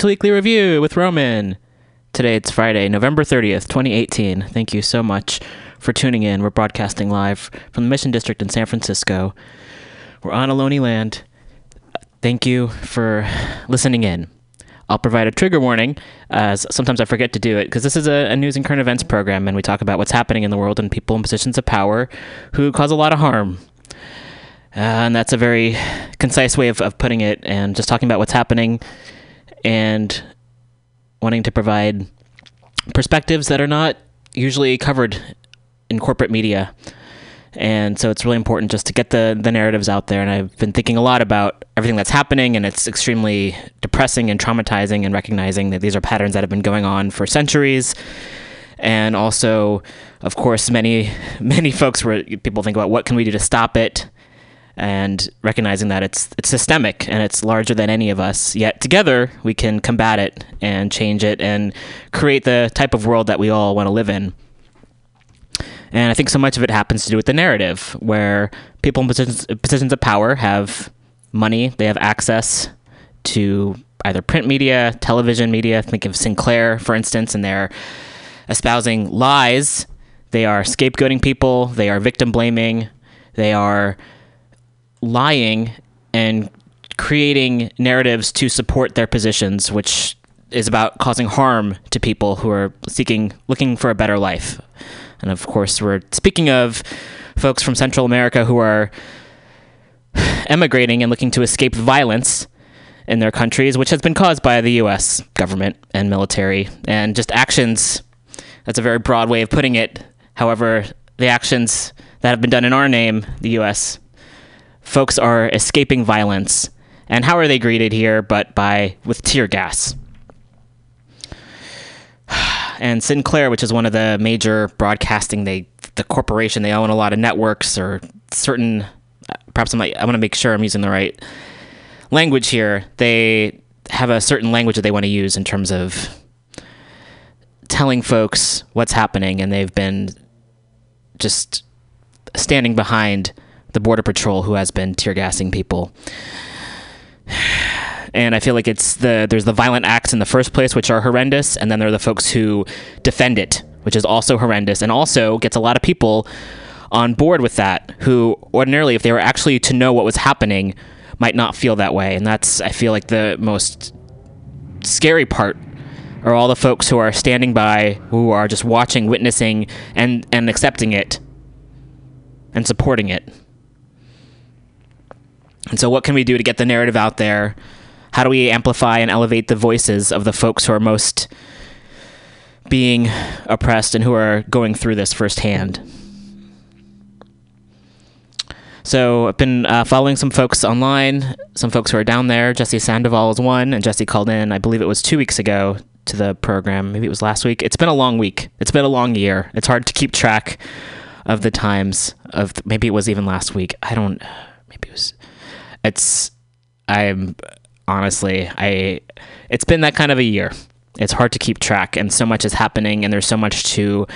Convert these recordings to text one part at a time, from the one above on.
to Weekly Review with Roman. Today it's Friday, November 30th, 2018. Thank you so much for tuning in. We're broadcasting live from the Mission District in San Francisco. We're on Ohlone land. Thank you for listening in. I'll provide a trigger warning, as sometimes I forget to do it, because this is a, a news and current events program, and we talk about what's happening in the world and people in positions of power who cause a lot of harm. Uh, and that's a very concise way of, of putting it, and just talking about what's happening and wanting to provide perspectives that are not usually covered in corporate media. And so it's really important just to get the, the narratives out there. And I've been thinking a lot about everything that's happening, and it's extremely depressing and traumatizing, and recognizing that these are patterns that have been going on for centuries. And also, of course, many many folks where people think about what can we do to stop it, and recognizing that it's it's systemic and it's larger than any of us. Yet together we can combat it and change it and create the type of world that we all want to live in. And I think so much of it happens to do with the narrative, where people in positions, positions of power have money, they have access to either print media, television media. Think of Sinclair, for instance, and they're espousing lies. They are scapegoating people, they are victim blaming, they are lying and creating narratives to support their positions, which is about causing harm to people who are seeking, looking for a better life. And of course, we're speaking of folks from Central America who are emigrating and looking to escape violence in their countries, which has been caused by the U.S. government and military, and just actions. That's a very broad way of putting it. However, the actions that have been done in our name, the U.S., folks are escaping violence. And how are they greeted here? But by with tear gas. And Sinclair, which is one of the major broadcasting, they the corporation, they own a lot of networks or certain. Uh, perhaps I'm, like, I want to make sure I'm using the right language here. They have a certain language that they want to use in terms of telling folks what's happening, and they've been just standing behind the border patrol who has been tear gassing people. And I feel like it's the there's the violent acts in the first place, which are horrendous, and then there are the folks who defend it, which is also horrendous, and also gets a lot of people on board with that who ordinarily, if they were actually to know what was happening, might not feel that way. And that's I feel like the most scary part are all the folks who are standing by, who are just watching, witnessing, and and accepting it, and supporting it. And so, what can we do to get the narrative out there? How do we amplify and elevate the voices of the folks who are most being oppressed and who are going through this firsthand? So, I've been uh, following some folks online, some folks who are down there. Jesse Sandoval is one, and Jesse called in, I believe it was two weeks ago, to the program. Maybe it was last week. It's been a long week. It's been a long year. It's hard to keep track of the times of maybe it was even last week. I don't. Maybe it was. It's. I'm honestly. I. It's been that kind of a year. It's hard to keep track, and so much is happening, and there's so much to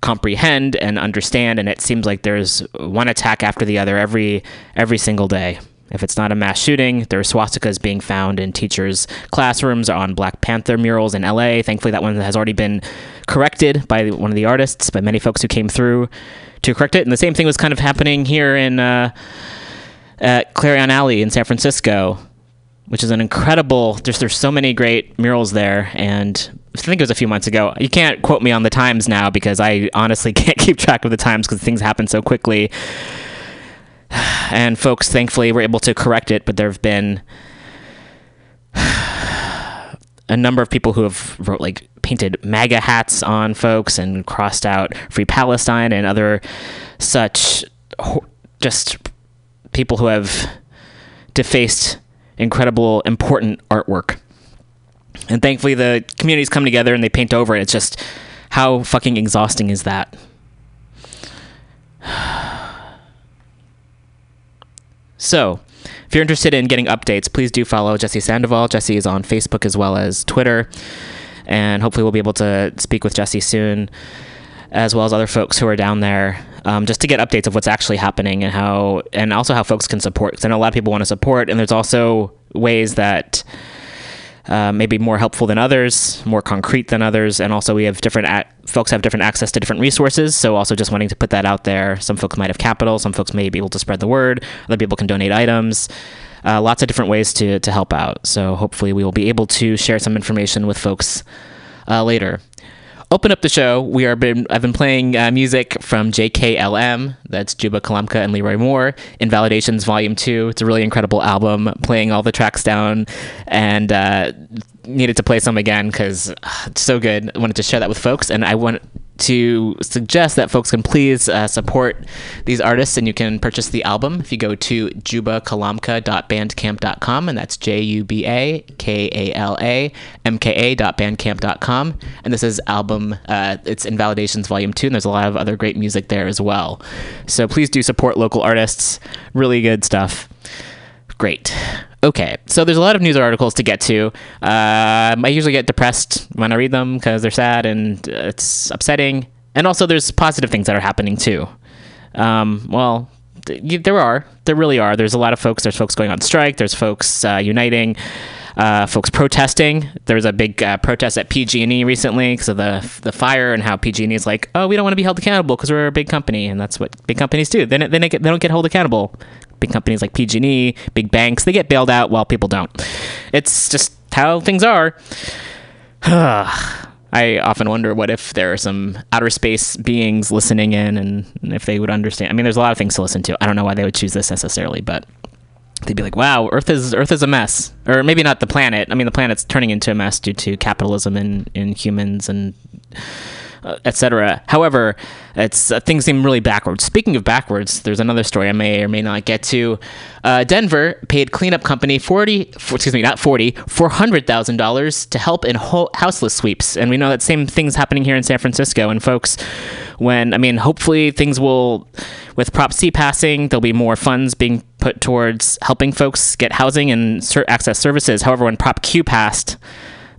comprehend and understand. And it seems like there's one attack after the other every every single day. If it's not a mass shooting, there are swastikas being found in teachers' classrooms on Black Panther murals in LA. Thankfully, that one has already been corrected by one of the artists, by many folks who came through to correct it. And the same thing was kind of happening here in uh, at Clarion Alley in San Francisco, which is an incredible. There's there's so many great murals there, and I think it was a few months ago. You can't quote me on the times now because I honestly can't keep track of the times because things happen so quickly. And folks, thankfully, were able to correct it, but there have been a number of people who have wrote like painted MAGA hats on folks and crossed out Free Palestine and other such just people who have defaced incredible important artwork. And thankfully the communities come together and they paint over it. It's just how fucking exhausting is that? So, if you're interested in getting updates, please do follow Jesse Sandoval. Jesse is on Facebook as well as Twitter. And hopefully, we'll be able to speak with Jesse soon, as well as other folks who are down there, um, just to get updates of what's actually happening and how, and also how folks can support. Because I know a lot of people want to support, and there's also ways that uh, maybe more helpful than others, more concrete than others, and also we have different ac- folks have different access to different resources. So also just wanting to put that out there. Some folks might have capital, some folks may be able to spread the word. Other people can donate items. Uh, lots of different ways to to help out. So hopefully we will be able to share some information with folks uh, later. Open up the show. We are been I've been playing uh, music from JKLM. That's Juba Kalamka and Leroy Moore. Invalidations Volume Two. It's a really incredible album. Playing all the tracks down, and uh, needed to play some again because it's so good. I wanted to share that with folks, and I want to suggest that folks can please uh, support these artists, and you can purchase the album if you go to jubakalamka.bandcamp.com, and that's J U B A K A L A M K A.bandcamp.com. And this is album, uh, it's Invalidations Volume 2, and there's a lot of other great music there as well. So please do support local artists. Really good stuff. Great. Okay, so there's a lot of news articles to get to. Um I usually get depressed when I read them because they're sad and uh, it's upsetting. And also, there's positive things that are happening too. Um, well, th- there are. There really are. There's a lot of folks. There's folks going on strike. There's folks uh, uniting. Uh, folks protesting. There was a big uh, protest at PG&E recently because of the the fire and how PG&E is like, oh, we don't want to be held accountable because we're a big company, and that's what big companies do. Then they, they, they don't get held accountable. Big companies like PG&E, big banks, they get bailed out while people don't. It's just how things are. I often wonder what if there are some outer space beings listening in and if they would understand. I mean, there's a lot of things to listen to. I don't know why they would choose this necessarily, but they'd be like, "Wow, Earth is Earth is a mess," or maybe not the planet. I mean, the planet's turning into a mess due to capitalism and in humans and uh, etc. However, it's uh, things seem really backwards. Speaking of backwards, there's another story I may or may not get to. Uh, Denver paid cleanup company forty, for, excuse me, not forty, four hundred thousand dollars to help in ho- houseless sweeps, and we know that same thing's happening here in San Francisco. And folks, when I mean, hopefully things will, with Prop C passing, there'll be more funds being put towards helping folks get housing and ser- access services. However, when Prop Q passed,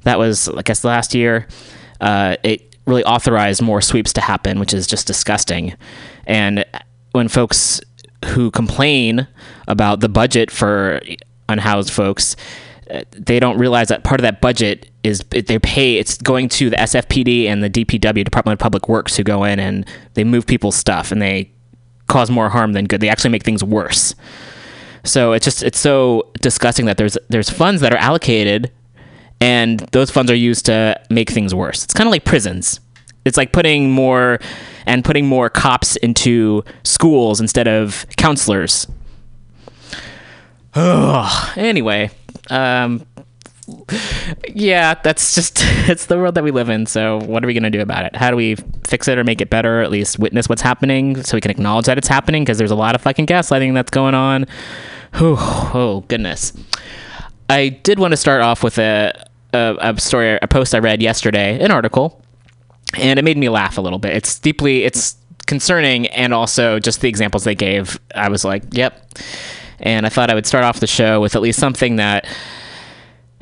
that was I guess last year, uh, it really authorize more sweeps to happen, which is just disgusting. And when folks who complain about the budget for unhoused folks, uh, they don't realize that part of that budget is they pay it's going to the SFPD and the DPW Department of Public Works who go in and they move people's stuff and they cause more harm than good. They actually make things worse. So it's just it's so disgusting that there's there's funds that are allocated and those funds are used to make things worse. It's kind of like prisons. It's like putting more and putting more cops into schools instead of counselors. Ugh. Anyway, um, yeah, that's just it's the world that we live in. So what are we gonna do about it? How do we fix it or make it better? Or at least witness what's happening so we can acknowledge that it's happening because there's a lot of fucking gaslighting that's going on. Whew, oh goodness. I did want to start off with a, a a story, a post I read yesterday, an article, and it made me laugh a little bit. It's deeply it's concerning, and also just the examples they gave. I was like, yep. And I thought I would start off the show with at least something that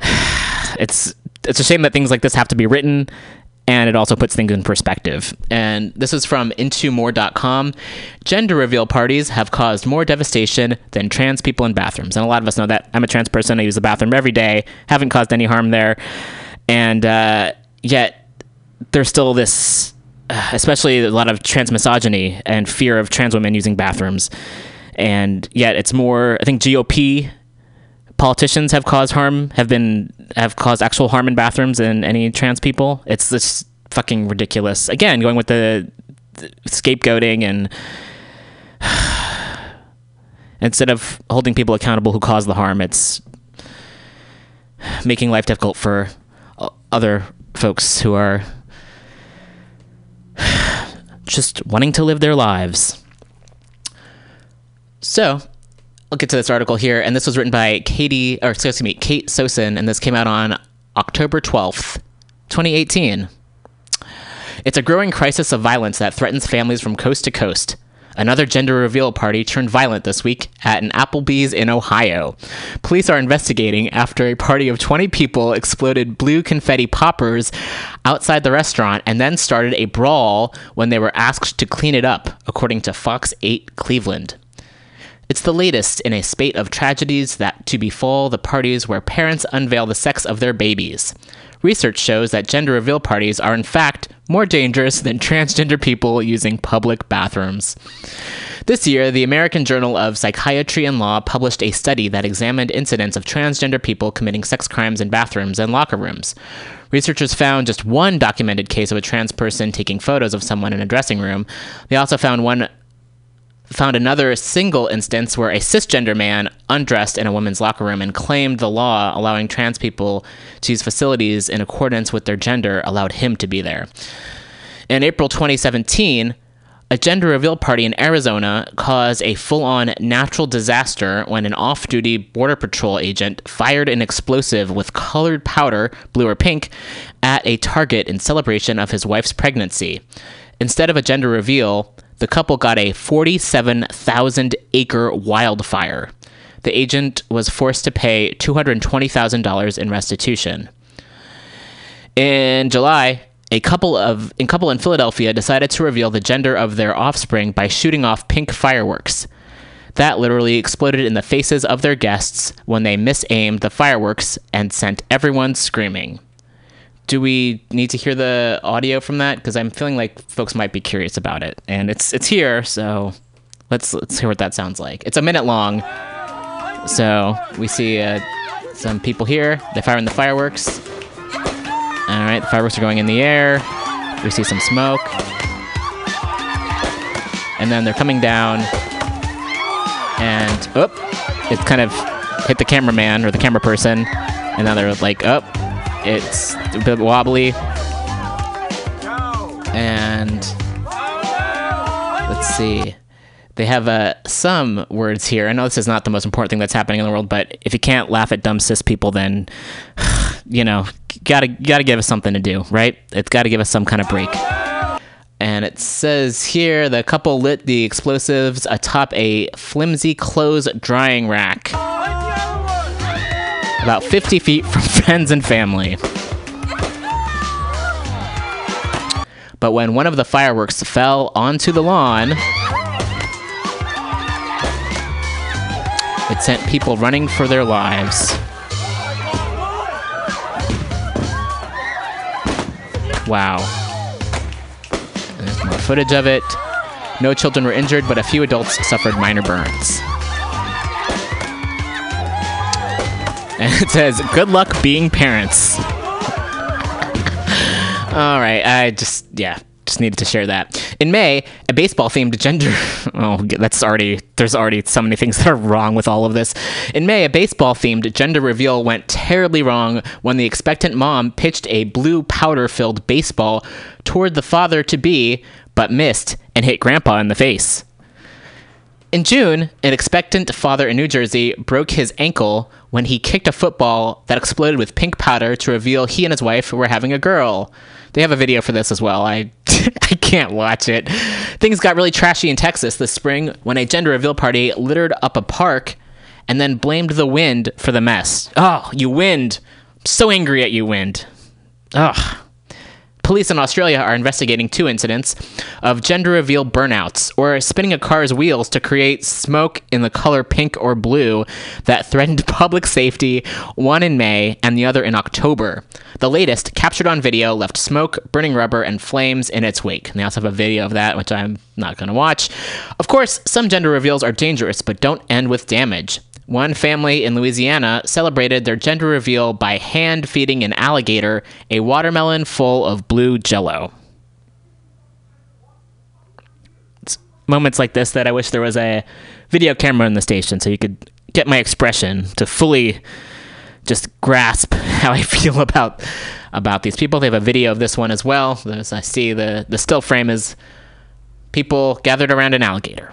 it's it's a shame that things like this have to be written and it also puts things in perspective. And this is from intomore.com. Gender reveal parties have caused more devastation than trans people in bathrooms. And a lot of us know that. I'm a trans person. I use the bathroom every day. Haven't caused any harm there. And uh, yet, there's still this, uh, especially a lot of trans misogyny and fear of trans women using bathrooms. And yet, it's more, I think GOP politicians have caused harm, have been have caused actual harm in bathrooms than any trans people. It's this fucking ridiculous. Again, going with the, the scapegoating and instead of holding people accountable who caused the harm, it's making life difficult for other folks who are just wanting to live their lives. So, I'll get to this article here, and this was written by Katie, or excuse me, Kate Sosin, and this came out on October 12th, 2018. It's a growing crisis of violence that threatens families from coast to coast. Another gender reveal party turned violent this week at an Applebee's in Ohio. Police are investigating after a party of 20 people exploded blue confetti poppers outside the restaurant and then started a brawl when they were asked to clean it up, according to Fox 8 Cleveland. It's the latest in a spate of tragedies that to befall the parties where parents unveil the sex of their babies. Research shows that gender reveal parties are, in fact, more dangerous than transgender people using public bathrooms. This year, the American Journal of Psychiatry and Law published a study that examined incidents of transgender people committing sex crimes in bathrooms and locker rooms. Researchers found just one documented case of a trans person taking photos of someone in a dressing room. They also found one found another single instance where a cisgender man undressed in a woman's locker room and claimed the law allowing trans people to use facilities in accordance with their gender allowed him to be there. In April 2017, a gender reveal party in Arizona caused a full on natural disaster when an off duty Border Patrol agent fired an explosive with colored powder, blue or pink, at a target in celebration of his wife's pregnancy. Instead of a gender reveal, the couple got a 47,000 acre wildfire. The agent was forced to pay $220,000 in restitution. In July, a couple of a couple in Philadelphia decided to reveal the gender of their offspring by shooting off pink fireworks. That literally exploded in the faces of their guests when they misaimed the fireworks and sent everyone screaming. Do we need to hear the audio from that? Because I'm feeling like folks might be curious about it, and it's it's here. So let's let's hear what that sounds like. It's a minute long. So we see uh, some people here. They're firing the fireworks. All right, the fireworks are going in the air. We see some smoke, and then they're coming down, and oh, it kind of hit the cameraman or the camera person, and now they're like, oh, it's a bit wobbly. And let's see. They have uh, some words here. I know this is not the most important thing that's happening in the world, but if you can't laugh at dumb cis people, then you know, gotta gotta give us something to do, right? It's got to give us some kind of break. And it says here the couple lit the explosives atop a flimsy clothes drying rack about 50 feet from friends and family. But when one of the fireworks fell onto the lawn, it sent people running for their lives. Wow. There's more footage of it. No children were injured, but a few adults suffered minor burns. And it says, Good luck being parents. All right, I just, yeah, just needed to share that. In May, a baseball themed gender. Oh, that's already, there's already so many things that are wrong with all of this. In May, a baseball themed gender reveal went terribly wrong when the expectant mom pitched a blue powder filled baseball toward the father to be, but missed and hit grandpa in the face. In June, an expectant father in New Jersey broke his ankle when he kicked a football that exploded with pink powder to reveal he and his wife were having a girl. They have a video for this as well. I I can't watch it. Things got really trashy in Texas this spring when a gender reveal party littered up a park and then blamed the wind for the mess. Oh, you wind. I'm so angry at you, wind. Ugh. Police in Australia are investigating two incidents of gender reveal burnouts, or spinning a car's wheels to create smoke in the color pink or blue that threatened public safety, one in May and the other in October. The latest, captured on video, left smoke, burning rubber, and flames in its wake. And they also have a video of that, which I'm not going to watch. Of course, some gender reveals are dangerous, but don't end with damage. One family in Louisiana celebrated their gender reveal by hand feeding an alligator a watermelon full of blue jello. It's moments like this that I wish there was a video camera in the station so you could get my expression to fully just grasp how I feel about about these people. They have a video of this one as well. As I see the the still frame is people gathered around an alligator.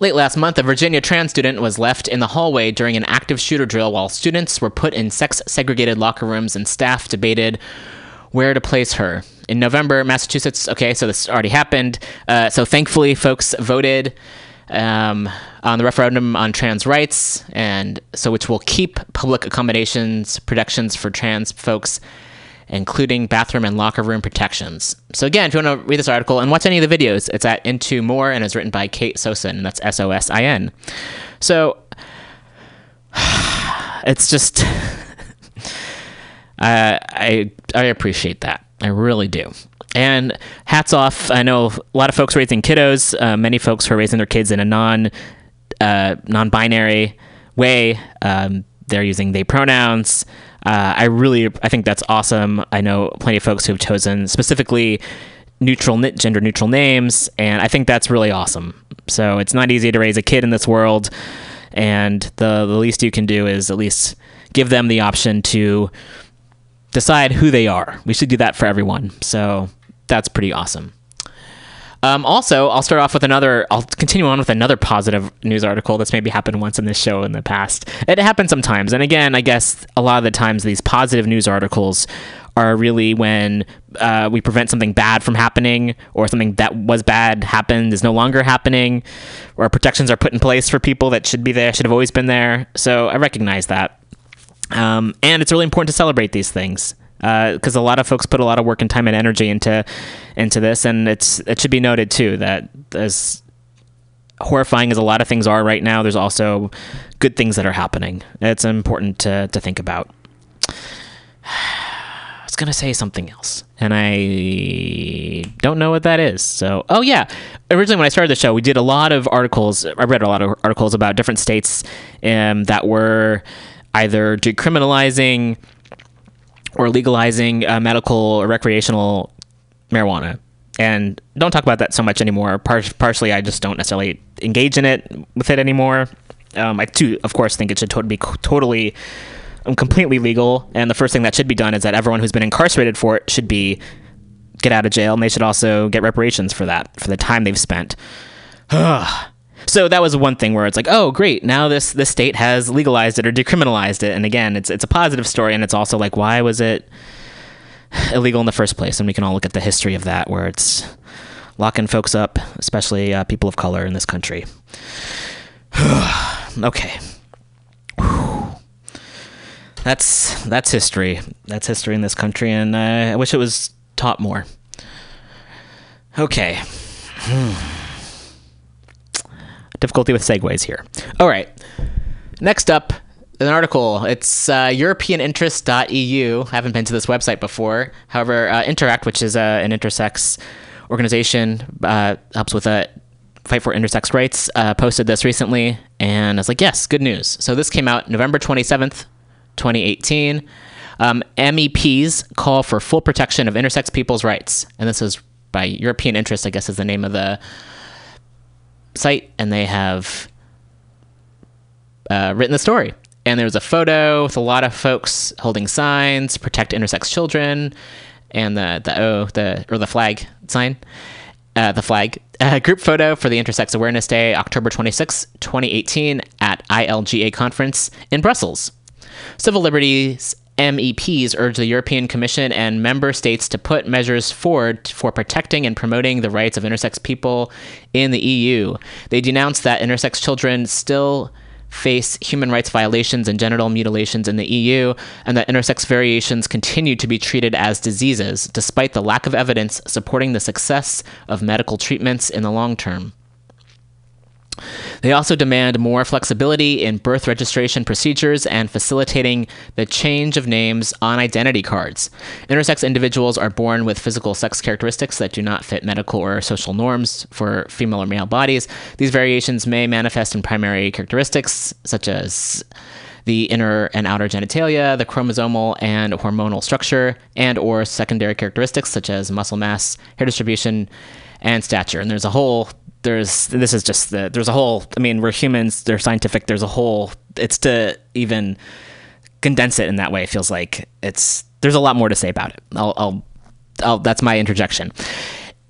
Late last month, a Virginia trans student was left in the hallway during an active shooter drill while students were put in sex segregated locker rooms and staff debated where to place her. In November, Massachusetts, okay, so this already happened. Uh, so thankfully, folks voted um, on the referendum on trans rights, and so which will keep public accommodations protections for trans folks including bathroom and locker room protections. So again, if you want to read this article and watch any of the videos, it's at Into More and is written by Kate Sosin. And that's S O S I N. So it's just I I appreciate that. I really do. And hats off. I know a lot of folks raising kiddos. Uh, many folks who are raising their kids in a non uh, non-binary way. Um, they're using they pronouns. Uh, I really, I think that's awesome. I know plenty of folks who have chosen specifically neutral, gender neutral names, and I think that's really awesome. So it's not easy to raise a kid in this world, and the the least you can do is at least give them the option to decide who they are. We should do that for everyone. So that's pretty awesome. Um, also, I'll start off with another. I'll continue on with another positive news article that's maybe happened once in this show in the past. It happens sometimes, and again, I guess a lot of the times these positive news articles are really when uh, we prevent something bad from happening, or something that was bad happened is no longer happening, or protections are put in place for people that should be there, should have always been there. So I recognize that, um, and it's really important to celebrate these things because uh, a lot of folks put a lot of work and time and energy into into this, and it's it should be noted too that as horrifying as a lot of things are right now, there's also good things that are happening. It's important to to think about. I was gonna say something else, and I don't know what that is. So, oh yeah, originally when I started the show, we did a lot of articles. I read a lot of articles about different states um, that were either decriminalizing or legalizing uh, medical or recreational marijuana. And don't talk about that so much anymore. Par- partially, I just don't necessarily engage in it with it anymore. Um, I too, of course, think it should to- be totally, um, completely legal. And the first thing that should be done is that everyone who's been incarcerated for it should be get out of jail, and they should also get reparations for that for the time they've spent. So that was one thing where it's like, oh, great, now this this state has legalized it or decriminalized it, and again, it's it's a positive story, and it's also like, why was it illegal in the first place? And we can all look at the history of that, where it's locking folks up, especially uh, people of color in this country. okay. That's that's history. That's history in this country, and uh, I wish it was taught more. Okay. Difficulty with segues here. All right. Next up, an article. It's uh, EuropeanInterest.eu. I haven't been to this website before. However, uh, Interact, which is uh, an intersex organization, uh, helps with a fight for intersex rights, uh, posted this recently, and I was like, yes, good news. So this came out November 27th, 2018. Um, MEPs call for full protection of intersex people's rights. And this is by European Interest, I guess is the name of the site and they have uh, written the story. And there's a photo with a lot of folks holding signs, protect intersex children, and the the O the or the flag sign, uh, the flag uh, group photo for the Intersex Awareness Day, October 26, 2018, at ILGA conference in Brussels. Civil liberties MEPs urge the European Commission and member states to put measures forward for protecting and promoting the rights of intersex people in the EU. They denounced that intersex children still face human rights violations and genital mutilations in the EU, and that intersex variations continue to be treated as diseases, despite the lack of evidence supporting the success of medical treatments in the long term. They also demand more flexibility in birth registration procedures and facilitating the change of names on identity cards. Intersex individuals are born with physical sex characteristics that do not fit medical or social norms for female or male bodies. These variations may manifest in primary characteristics such as the inner and outer genitalia, the chromosomal and hormonal structure, and or secondary characteristics such as muscle mass, hair distribution, and stature. And there's a whole there's this is just the there's a whole I mean we're humans they're scientific there's a whole it's to even condense it in that way it feels like it's there's a lot more to say about it. I'll, I'll, I'll that's my interjection.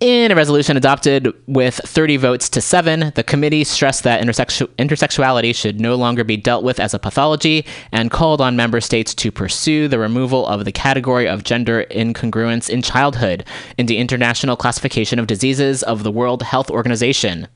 In a resolution adopted with 30 votes to 7, the committee stressed that intersexu- intersexuality should no longer be dealt with as a pathology and called on member states to pursue the removal of the category of gender incongruence in childhood in the International Classification of Diseases of the World Health Organization.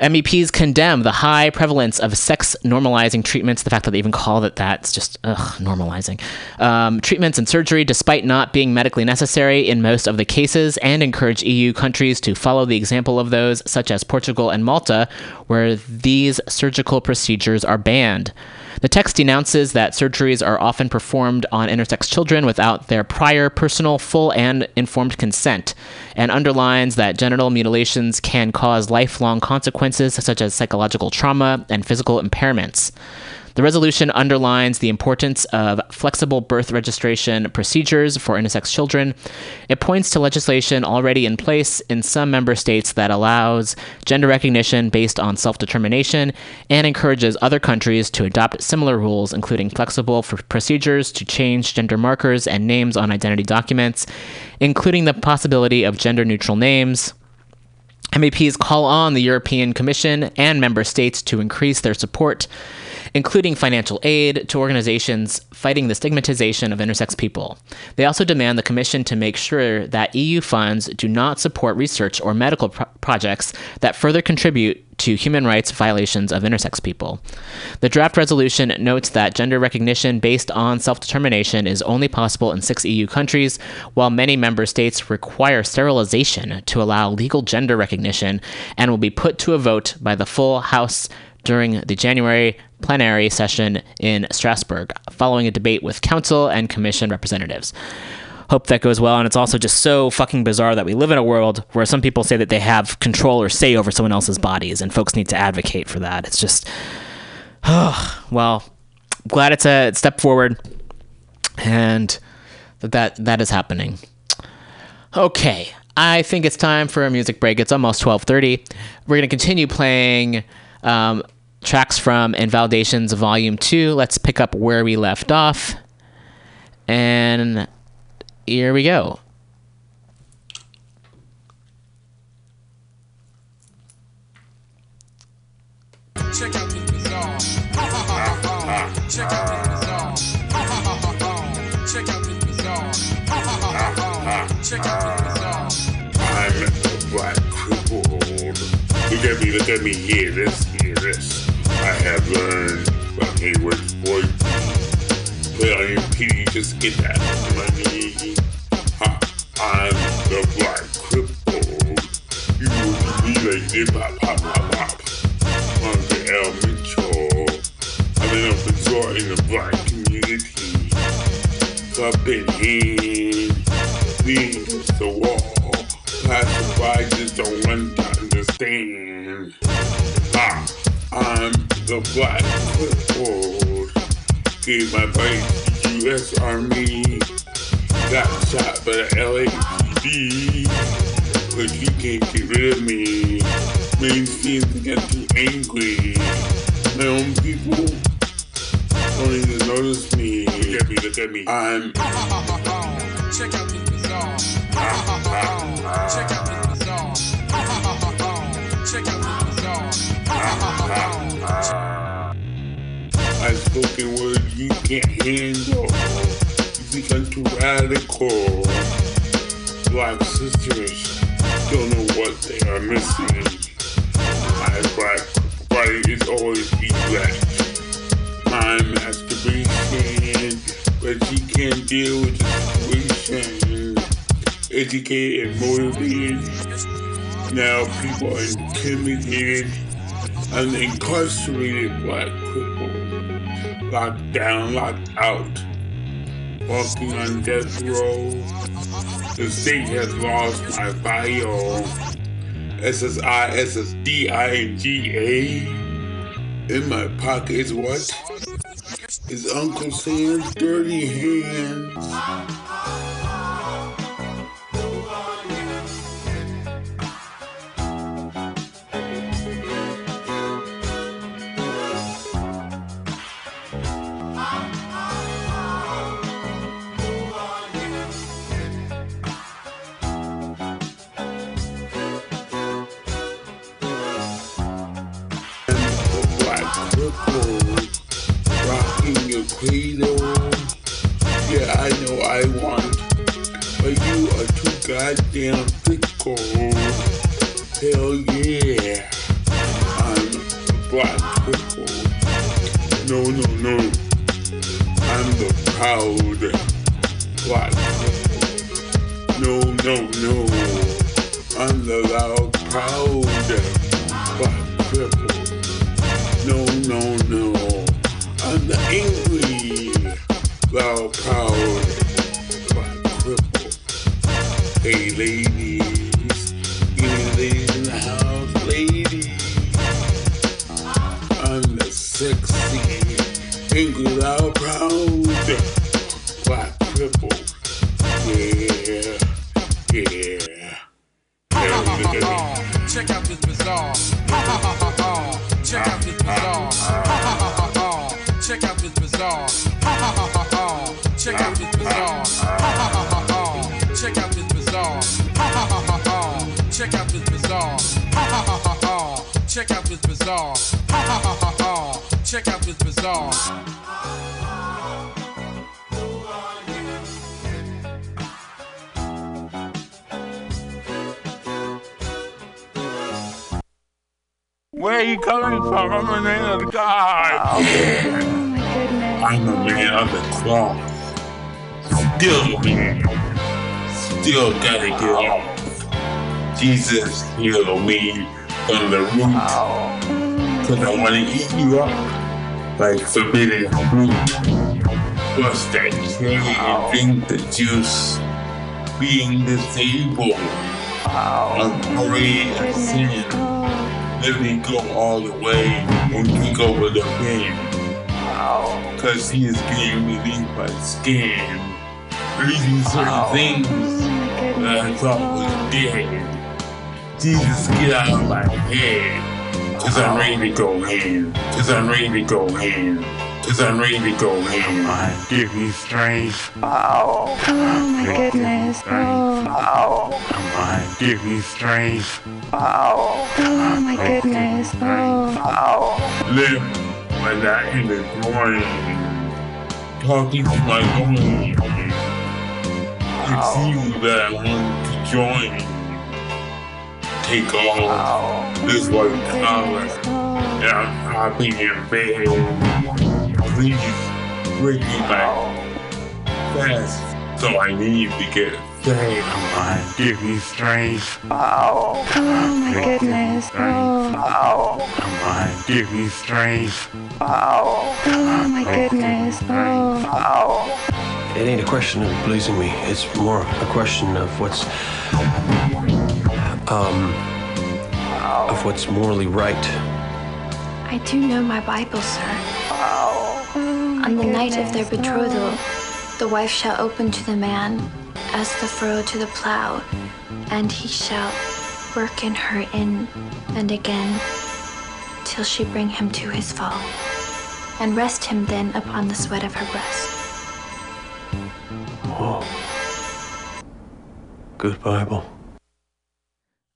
MEPs condemn the high prevalence of sex normalizing treatments. The fact that they even call it that, it's just ugh, normalizing. Um, treatments and surgery, despite not being medically necessary in most of the cases, and encourage EU countries to follow the example of those, such as Portugal and Malta, where these surgical procedures are banned. The text denounces that surgeries are often performed on intersex children without their prior personal, full, and informed consent, and underlines that genital mutilations can cause lifelong consequences such as psychological trauma and physical impairments. The resolution underlines the importance of flexible birth registration procedures for intersex children. It points to legislation already in place in some member states that allows gender recognition based on self determination and encourages other countries to adopt similar rules, including flexible procedures to change gender markers and names on identity documents, including the possibility of gender neutral names. MEPs call on the European Commission and member states to increase their support, including financial aid to organizations fighting the stigmatization of intersex people. They also demand the Commission to make sure that EU funds do not support research or medical pro- projects that further contribute to human rights violations of intersex people. The draft resolution notes that gender recognition based on self determination is only possible in six EU countries, while many member states require sterilization to allow legal gender recognition and will be put to a vote by the full House during the January plenary session in Strasbourg, following a debate with Council and Commission representatives hope that goes well. And it's also just so fucking bizarre that we live in a world where some people say that they have control or say over someone else's bodies, and folks need to advocate for that. It's just, oh, well, glad it's a step forward, and that that, that is happening. Okay, I think it's time for a music break. It's almost twelve thirty. We're gonna continue playing. Um, tracks from Invalidations Volume 2. Let's pick up where we left off. And here we go. Check out this bizarre. Ha ha ha ha ha. Check out this bizarre. Ha ha ha ha ha. Check out this bizarre. Check out this. I'm the black crippled. Look at me, look at me, hear this, hear this. I have learned from Hayward's voice. Play on your PD, just get that money. Ha, I'm the black crippled. You would be like hip hop, hop, hop, hop. I'm the L Mitchell. I'm an open door in the black community. Cup in hand, lean against the wall. Passerby just don't want to understand. Ah, I'm the black crippled. Gave my bike to U.S. Army. Got shot by the LAPD. But you can't get rid of me. Mainstream get too angry. My own people don't even notice me. Look at me, look at me. I'm. Check out this bizarre. Check out this I spoken word you can't handle. You I'm too radical. Black sisters don't know what they are missing. My black body is always be black. My masturbation, but she can't deal with the situation. Educated and motivated. Now people are intimidated. An incarcerated black cripple, locked down, locked out, walking on death row. The state has lost my bio. SSI, SSD, INGA. In my pocket is what? Is Uncle Sam's dirty hands. Jesus heal me from the root. Cause I wanna eat you up like forbidden fruit. Bust that cherry and drink the juice. Being disabled. I'm afraid of sin. Let me go all the way and kick over the pain. Cause he is getting relief by skin. Releasing certain things that I thought was dead. Jesus, get out of my head. Cause I'm ready to go in. Cause I'm ready to go in. Cause I'm ready to go in. Give me strength. Oh my goodness. Oh, Come on, give me strength. oh oh my goodness. Oh, Live my not in the groin. Talking to my loin. It's you that I want to join. Take off this white collar. And I'm hopping in bed. Please break me back fast. So I need to get fed. Come on, give me strength. oh my goodness. Oh, Come on, give me strength. oh my goodness. Oh, It ain't a question of pleasing me. It's more a question of what's um of what's morally right. I do know my Bible, sir. On the night of their betrothal, the wife shall open to the man as the furrow to the plow, and he shall work in her in and again till she bring him to his fall, and rest him then upon the sweat of her breast. Oh. Good Bible.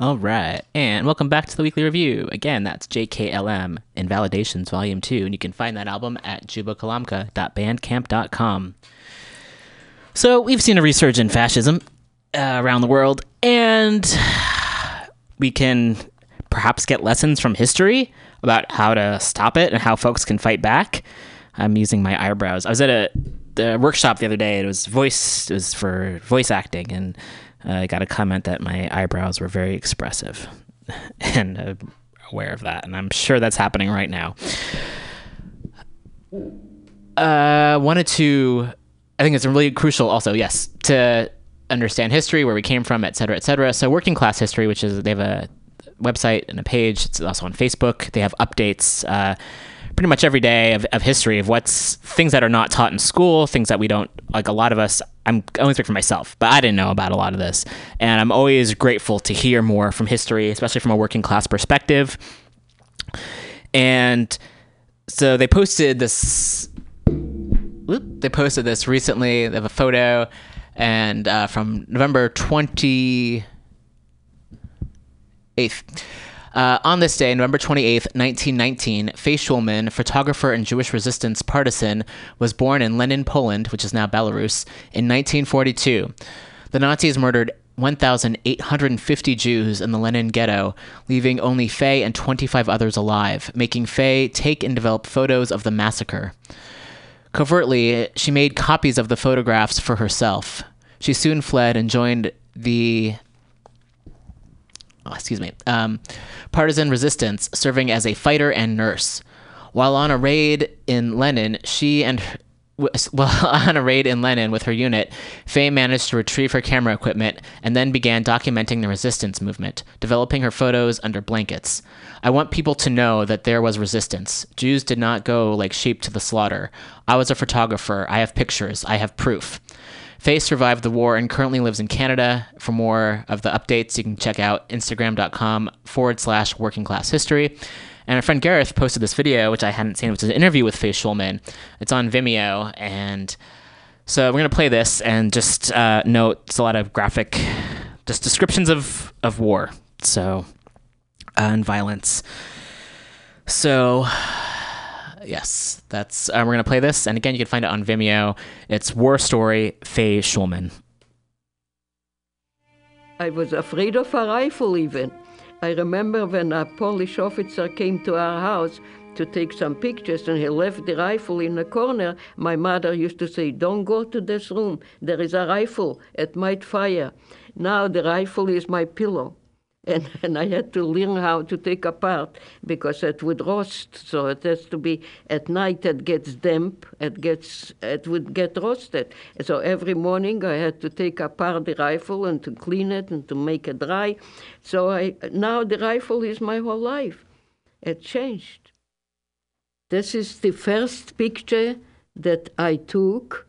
All right, and welcome back to the weekly review. Again, that's JKLM Invalidations Volume 2, and you can find that album at jubakalamka.bandcamp.com. So, we've seen a resurgence in fascism uh, around the world, and we can perhaps get lessons from history about how to stop it and how folks can fight back. I'm using my eyebrows. I was at a the workshop the other day. It was voice. It was for voice acting, and I got a comment that my eyebrows were very expressive, and uh, aware of that. And I'm sure that's happening right now. Uh, wanted to. I think it's really crucial, also, yes, to understand history, where we came from, et cetera, et cetera. So, working class history, which is they have a website and a page. It's also on Facebook. They have updates uh, pretty much every day of, of history of what's things that are not taught in school, things that we don't like. A lot of us, I'm I only speak for myself, but I didn't know about a lot of this, and I'm always grateful to hear more from history, especially from a working class perspective. And so they posted this whoop, they posted this recently. They have a photo, and uh, from November twenty eighth. Uh, on this day, November 28th, 1919, Faye Schulman, photographer and Jewish resistance partisan, was born in Lenin, Poland, which is now Belarus, in 1942. The Nazis murdered 1,850 Jews in the Lenin ghetto, leaving only Faye and 25 others alive, making Faye take and develop photos of the massacre. Covertly, she made copies of the photographs for herself. She soon fled and joined the oh, excuse me, um, partisan resistance, serving as a fighter and nurse. While on a raid in Lenin, she and well, on a raid in Lenin with her unit, Faye managed to retrieve her camera equipment and then began documenting the resistance movement, developing her photos under blankets. I want people to know that there was resistance. Jews did not go like sheep to the slaughter. I was a photographer. I have pictures. I have proof. Faye survived the war and currently lives in Canada. For more of the updates, you can check out instagram.com forward slash working class history. And our friend Gareth posted this video, which I hadn't seen, which is an interview with Faye Schulman. It's on Vimeo. And so we're going to play this and just uh, note it's a lot of graphic, just descriptions of, of war. So, uh, and violence. So, yes, that's uh, we're gonna play this, and again, you can find it on Vimeo. It's War Story Faye Schulman. I was afraid of a rifle even. I remember when a Polish officer came to our house to take some pictures and he left the rifle in the corner. My mother used to say, Don't go to this room. There is a rifle. It might fire. Now the rifle is my pillow. And, and I had to learn how to take apart because it would roast. So it has to be at night. It gets damp. It gets it would get roasted. So every morning I had to take apart the rifle and to clean it and to make it dry. So I now the rifle is my whole life. It changed. This is the first picture that I took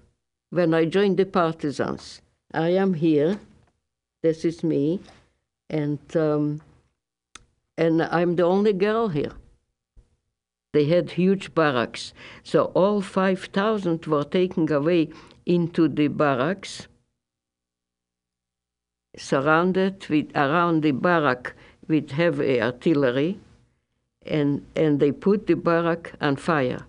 when I joined the partisans. I am here. This is me and um, and I'm the only girl here. They had huge barracks, so all five thousand were taken away into the barracks, surrounded with around the barrack with heavy artillery, and and they put the barrack on fire,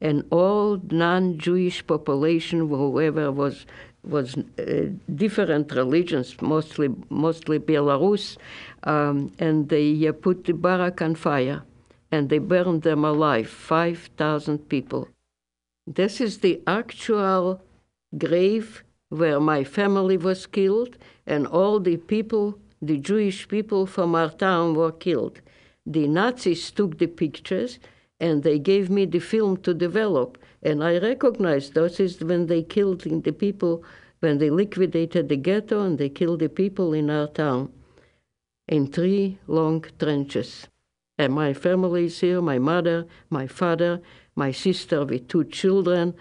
and all non-Jewish population, whoever was was uh, different religions, mostly mostly Belarus, um, and they uh, put the barrack on fire, and they burned them alive, five thousand people. This is the actual grave where my family was killed, and all the people, the Jewish people from our town, were killed. The Nazis took the pictures, and they gave me the film to develop. And I recognized those is when they killed the people, when they liquidated the ghetto and they killed the people in our town in three long trenches. And my family is here my mother, my father, my sister with two children,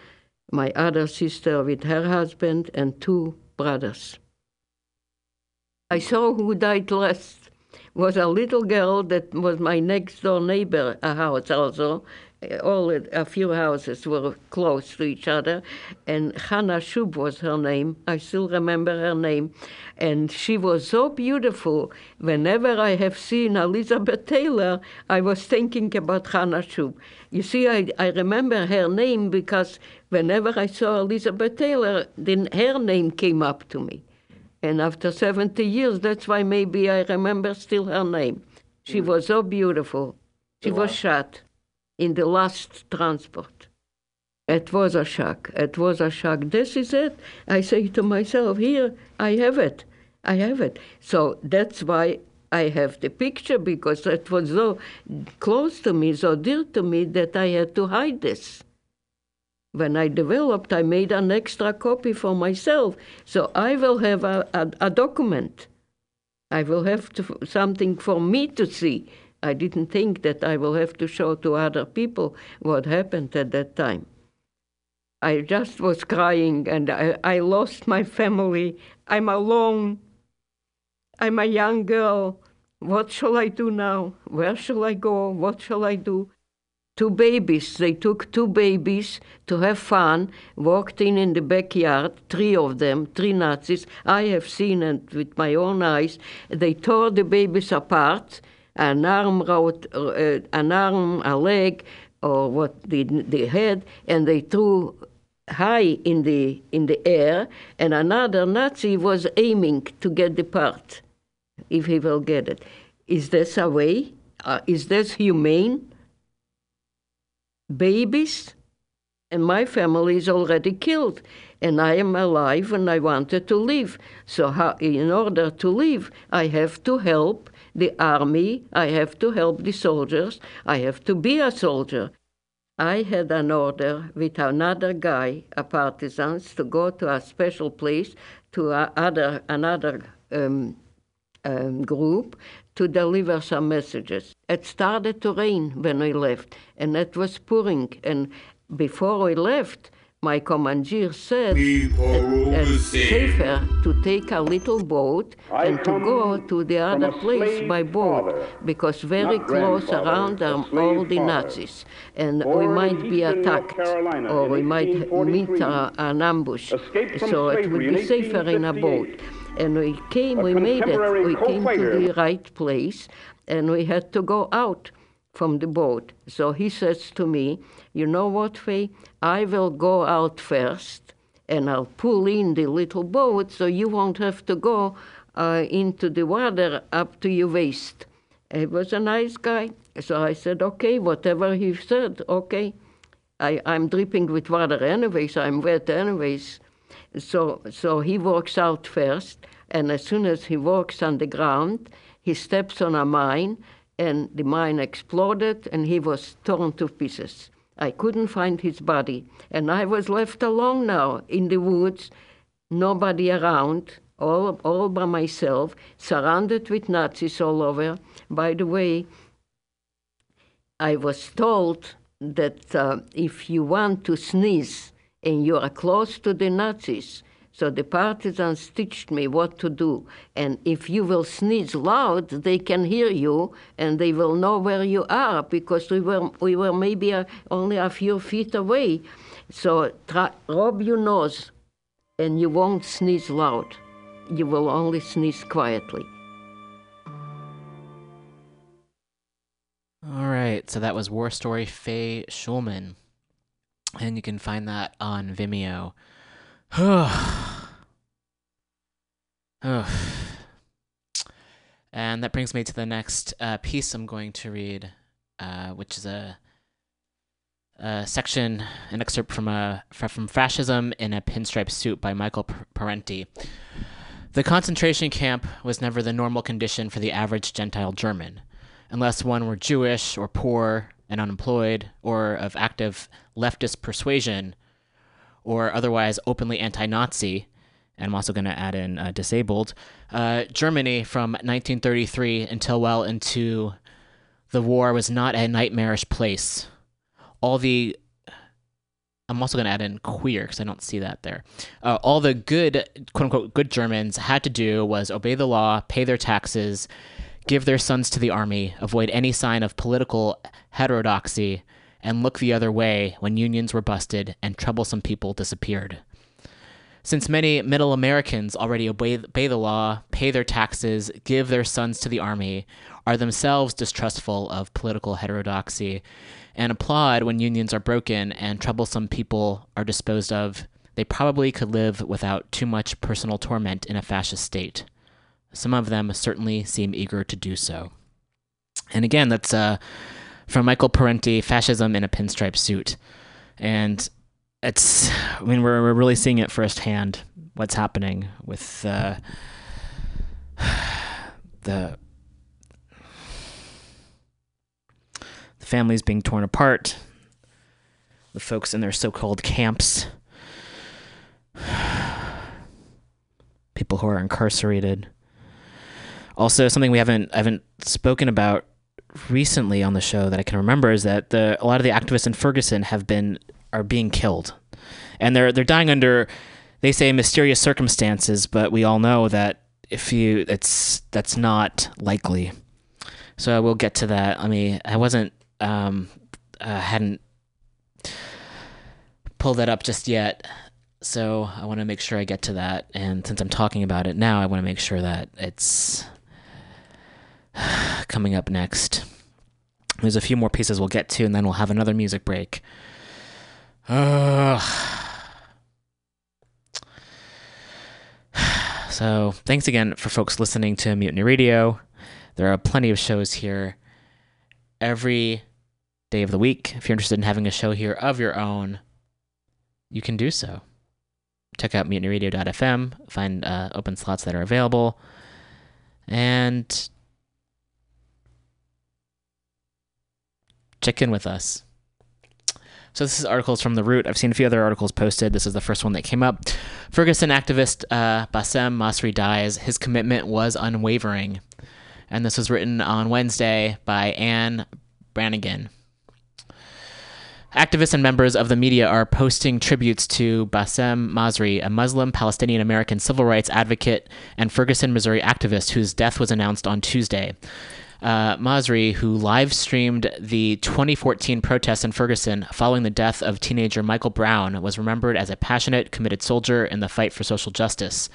my other sister with her husband, and two brothers. I saw who died last was a little girl that was my next door neighbor, house also. All a few houses were close to each other, and Hannah Shub was her name. I still remember her name, and she was so beautiful. Whenever I have seen Elizabeth Taylor, I was thinking about Hannah Shub. You see, I, I remember her name because whenever I saw Elizabeth Taylor, then her name came up to me. And after 70 years, that's why maybe I remember still her name. She Mm. was so beautiful. She was shot in the last transport. It was a shock. It was a shock. This is it. I say to myself, here, I have it. I have it. So that's why I have the picture because it was so close to me, so dear to me that I had to hide this. When I developed, I made an extra copy for myself, so I will have a, a, a document. I will have to, something for me to see. I didn't think that I will have to show to other people what happened at that time. I just was crying and I, I lost my family. I'm alone. I'm a young girl. What shall I do now? Where shall I go? What shall I do? Two babies. They took two babies to have fun, walked in in the backyard, three of them, three Nazis. I have seen it with my own eyes. They tore the babies apart. An arm, uh, an arm, a leg, or what the, the head, and they threw high in the in the air, and another Nazi was aiming to get the part, if he will get it. Is this a way? Uh, is this humane? Babies, and my family is already killed, and I am alive, and I wanted to live. So, how, in order to live, I have to help the army. I have to help the soldiers. I have to be a soldier. I had an order with another guy, a partisans, to go to a special place to a other another um, um, group to deliver some messages. It started to rain when we left, and it was pouring. And before we left, my commander said it's safer to take a little boat and to go to the other place by boat because very close around are all the Nazis and we might be attacked or we might meet a, an ambush. So it would be safer in a boat. And we came, we made it, we came to the right place and we had to go out from the boat. So he says to me, You know what, Faye? I will go out first and I'll pull in the little boat so you won't have to go uh, into the water up to your waist. He was a nice guy. So I said, Okay, whatever he said, okay. I, I'm dripping with water anyways, I'm wet anyways. So, so he walks out first, and as soon as he walks on the ground, he steps on a mine, and the mine exploded and he was torn to pieces. I couldn't find his body, and I was left alone now in the woods, nobody around, all, all by myself, surrounded with Nazis all over. By the way, I was told that uh, if you want to sneeze and you are close to the Nazis, so the partisans teached me what to do. And if you will sneeze loud, they can hear you and they will know where you are because we were, we were maybe a, only a few feet away. So try, rub your nose and you won't sneeze loud. You will only sneeze quietly. All right, so that was War Story Faye Schulman. And you can find that on Vimeo. and that brings me to the next uh, piece I'm going to read, uh, which is a, a, section, an excerpt from a from Fascism in a Pinstripe Suit by Michael Parenti. The concentration camp was never the normal condition for the average Gentile German, unless one were Jewish or poor and unemployed or of active leftist persuasion or otherwise openly anti Nazi, and I'm also going to add in uh, disabled, uh, Germany from 1933 until well into the war was not a nightmarish place. All the I'm also going to add in queer because I don't see that there. Uh, all the good, quote unquote, good Germans had to do was obey the law, pay their taxes, give their sons to the army, avoid any sign of political heterodoxy, and look the other way when unions were busted and troublesome people disappeared. Since many middle Americans already obey, the law, pay their taxes, give their sons to the army, are themselves distrustful of political heterodoxy, and applaud when unions are broken and troublesome people are disposed of, they probably could live without too much personal torment in a fascist state. Some of them certainly seem eager to do so. And again, that's uh, from Michael Parenti, Fascism in a Pinstripe Suit. And it's, I mean, we're, we're really seeing it firsthand what's happening with uh, the the families being torn apart, the folks in their so-called camps, people who are incarcerated. Also, something we haven't haven't spoken about recently on the show that I can remember is that the a lot of the activists in Ferguson have been are being killed, and they're they're dying under they say mysterious circumstances, but we all know that if you it's that's not likely. So we'll get to that. I mean, I wasn't um, uh, hadn't pulled that up just yet. So I want to make sure I get to that. And since I'm talking about it now, I want to make sure that it's coming up next. There's a few more pieces we'll get to, and then we'll have another music break. Ugh. So, thanks again for folks listening to Mutiny Radio. There are plenty of shows here every day of the week. If you're interested in having a show here of your own, you can do so. Check out mutinyradio.fm, find uh, open slots that are available, and check in with us. So this is articles from The Root. I've seen a few other articles posted. This is the first one that came up. Ferguson activist uh, Bassem Masri dies. His commitment was unwavering. And this was written on Wednesday by Anne Branigin. Activists and members of the media are posting tributes to Bassem Masri, a Muslim Palestinian American civil rights advocate and Ferguson, Missouri activist whose death was announced on Tuesday. Uh, Masri, who live streamed the 2014 protests in Ferguson following the death of teenager Michael Brown, was remembered as a passionate, committed soldier in the fight for social justice.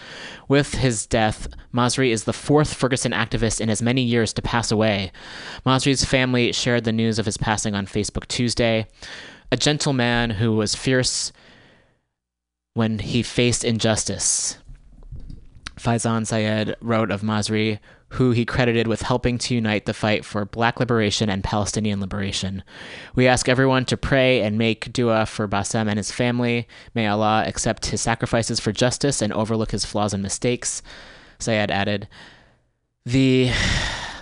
With his death, Masri is the fourth Ferguson activist in as many years to pass away. Masri's family shared the news of his passing on Facebook Tuesday. A gentle man who was fierce when he faced injustice. Faizan Syed wrote of Masri, who he credited with helping to unite the fight for black liberation and Palestinian liberation. We ask everyone to pray and make dua for Bassem and his family. May Allah accept his sacrifices for justice and overlook his flaws and mistakes. Syed added, the,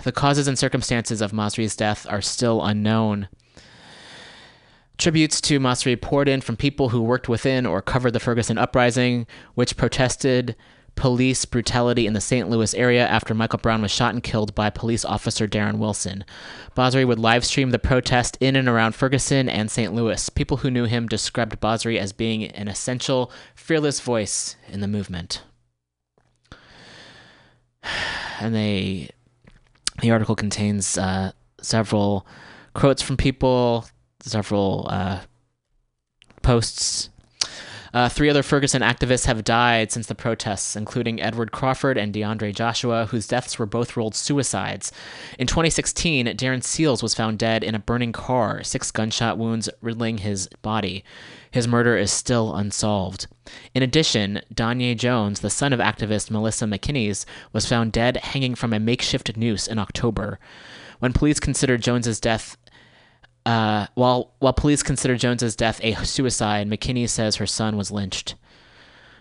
the causes and circumstances of Masri's death are still unknown. Tributes to Masri poured in from people who worked within or covered the Ferguson uprising, which protested police brutality in the St. Louis area after Michael Brown was shot and killed by police officer Darren Wilson. Masri would live stream the protest in and around Ferguson and St. Louis. People who knew him described Masri as being an essential, fearless voice in the movement. And they, the article contains uh, several quotes from people, several uh, posts uh, three other Ferguson activists have died since the protests, including Edward Crawford and DeAndre Joshua, whose deaths were both ruled suicides. In 2016, Darren Seals was found dead in a burning car, six gunshot wounds riddling his body. His murder is still unsolved. In addition, Danye Jones, the son of activist Melissa McKinnies, was found dead hanging from a makeshift noose in October. When police considered Jones's death uh, while while police consider Jones's death a suicide, McKinnies says her son was lynched.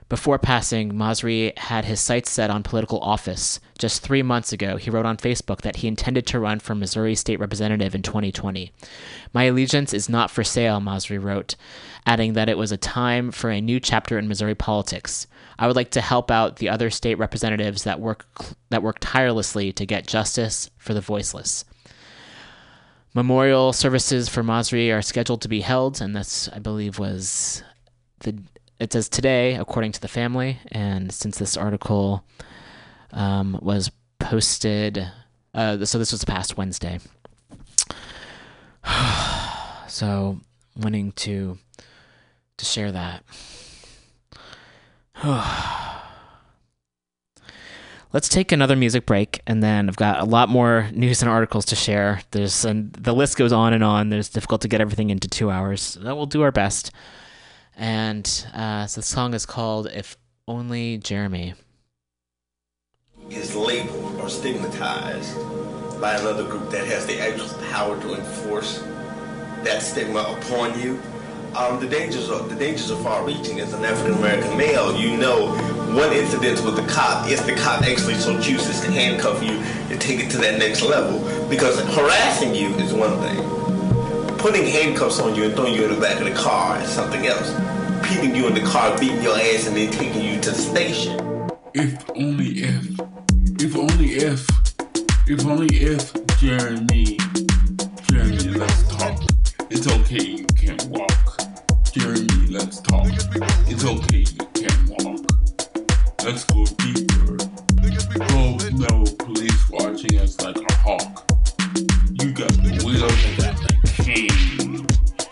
Before passing, Masri had his sights set on political office. Just three months ago, he wrote on Facebook that he intended to run for Missouri State Representative in 2020. My allegiance is not for sale, Masri wrote, adding that it was a time for a new chapter in Missouri politics. I would like to help out the other state representatives that work that work tirelessly to get justice for the voiceless. Memorial services for Masri are scheduled to be held, and this, I believe, was the. It says today, according to the family, and since this article um, was posted, uh, so this was past Wednesday. so, wanting to to share that. Let's take another music break, and then I've got a lot more news and articles to share. There's and the list goes on and on. There's difficult to get everything into two hours. So we'll do our best. And uh, so the song is called "If Only Jeremy." is labeled or stigmatized by another group that has the actual power to enforce that stigma upon you. Um, the dangers are the dangers are far-reaching. As an African American male, you know one incident with the cop. If the cop actually so chooses to handcuff you and take it to that next level, because harassing you is one thing. Putting handcuffs on you and throwing you in the back of the car is something else. Beating you in the car, beating your ass, and then taking you to the station. If only if, if only if, if only if Jeremy, Jeremy, let's talk. It's okay, you can't walk. Jeremy, let's talk. It's okay, you can't walk. Let's go deeper. Go, no police watching us like a hawk. You got the wheels and got the cane.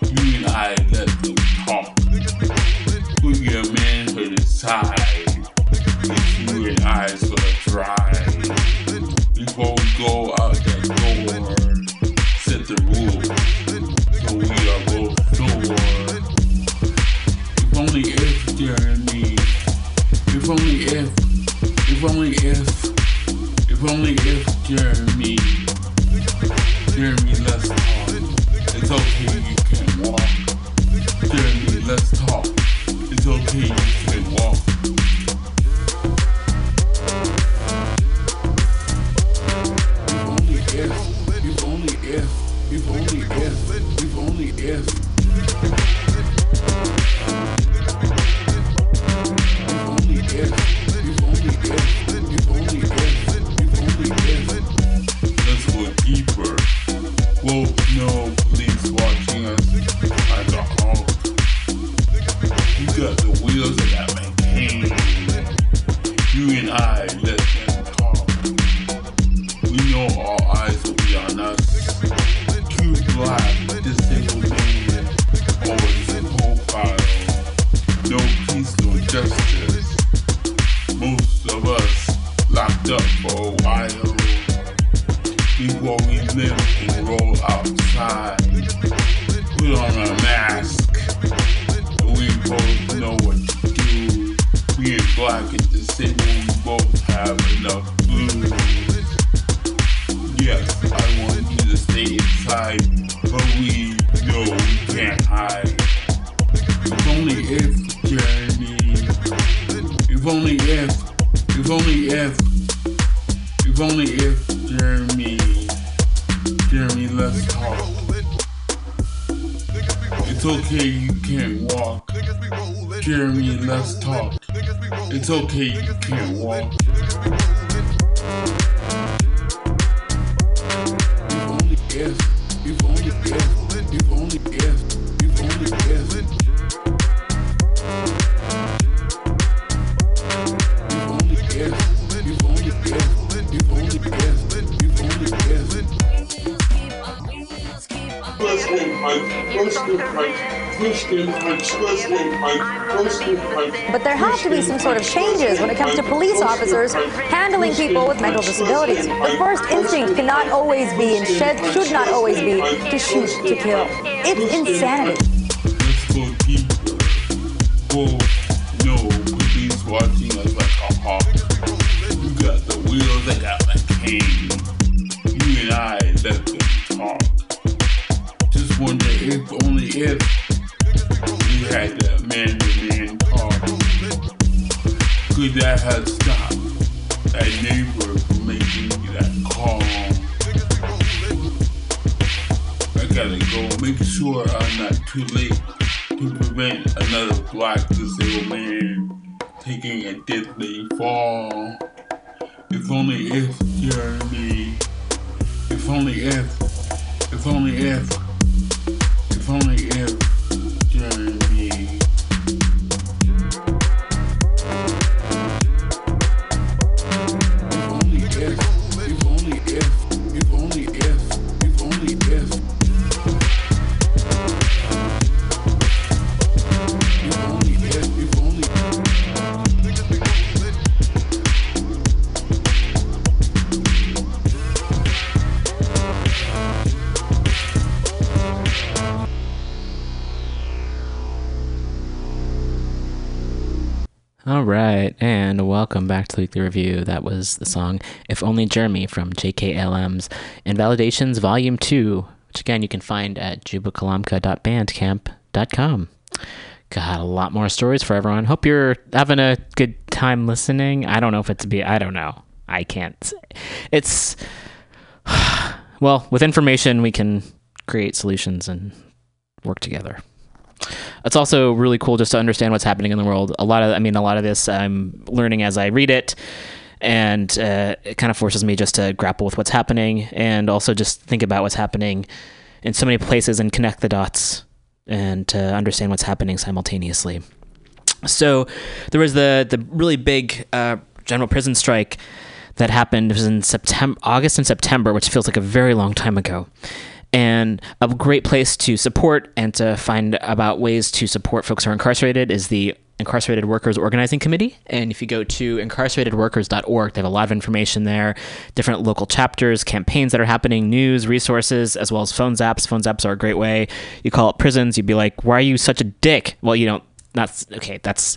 You and I let them talk. Put your manhood aside. If you and I's gonna drive. Before we go out that only if. If only if, Jeremy. It's okay, you can't walk. Jeremy, let's talk. It's okay, you can't walk. But there have to be some sort of changes when it comes to police officers handling people with mental disabilities. The first instinct cannot always be and should not always be to shoot to kill. It's insanity. If, we had that man to man talk. Could that have stopped that neighbor from making that call? I gotta go make sure I'm not too late to prevent another black disabled man taking a deadly fall. If only if, Jeremy. If only if. If only. If welcome back to the Weekly Review. That was the song If Only Jeremy from JKLM's Invalidations Volume 2, which again you can find at jubakalamka.bandcamp.com. Got a lot more stories for everyone. Hope you're having a good time listening. I don't know if it's be I don't know. I can't say. It's well, with information we can create solutions and work together it's also really cool just to understand what's happening in the world. A lot of, I mean, a lot of this I'm learning as I read it, and uh, it kind of forces me just to grapple with what's happening and also just think about what's happening in so many places and connect the dots and to understand what's happening simultaneously. So there was the the really big uh, general prison strike that happened it was in September, August and September, which feels like a very long time ago. And a great place to support and to find about ways to support folks who are incarcerated is the Incarcerated Workers Organizing Committee. And if you go to incarceratedworkers.org, they have a lot of information there, different local chapters, campaigns that are happening, news, resources, as well as phone zaps. Phone zaps are a great way. You call up prisons, you'd be like, why are you such a dick? Well, you don't not okay. That's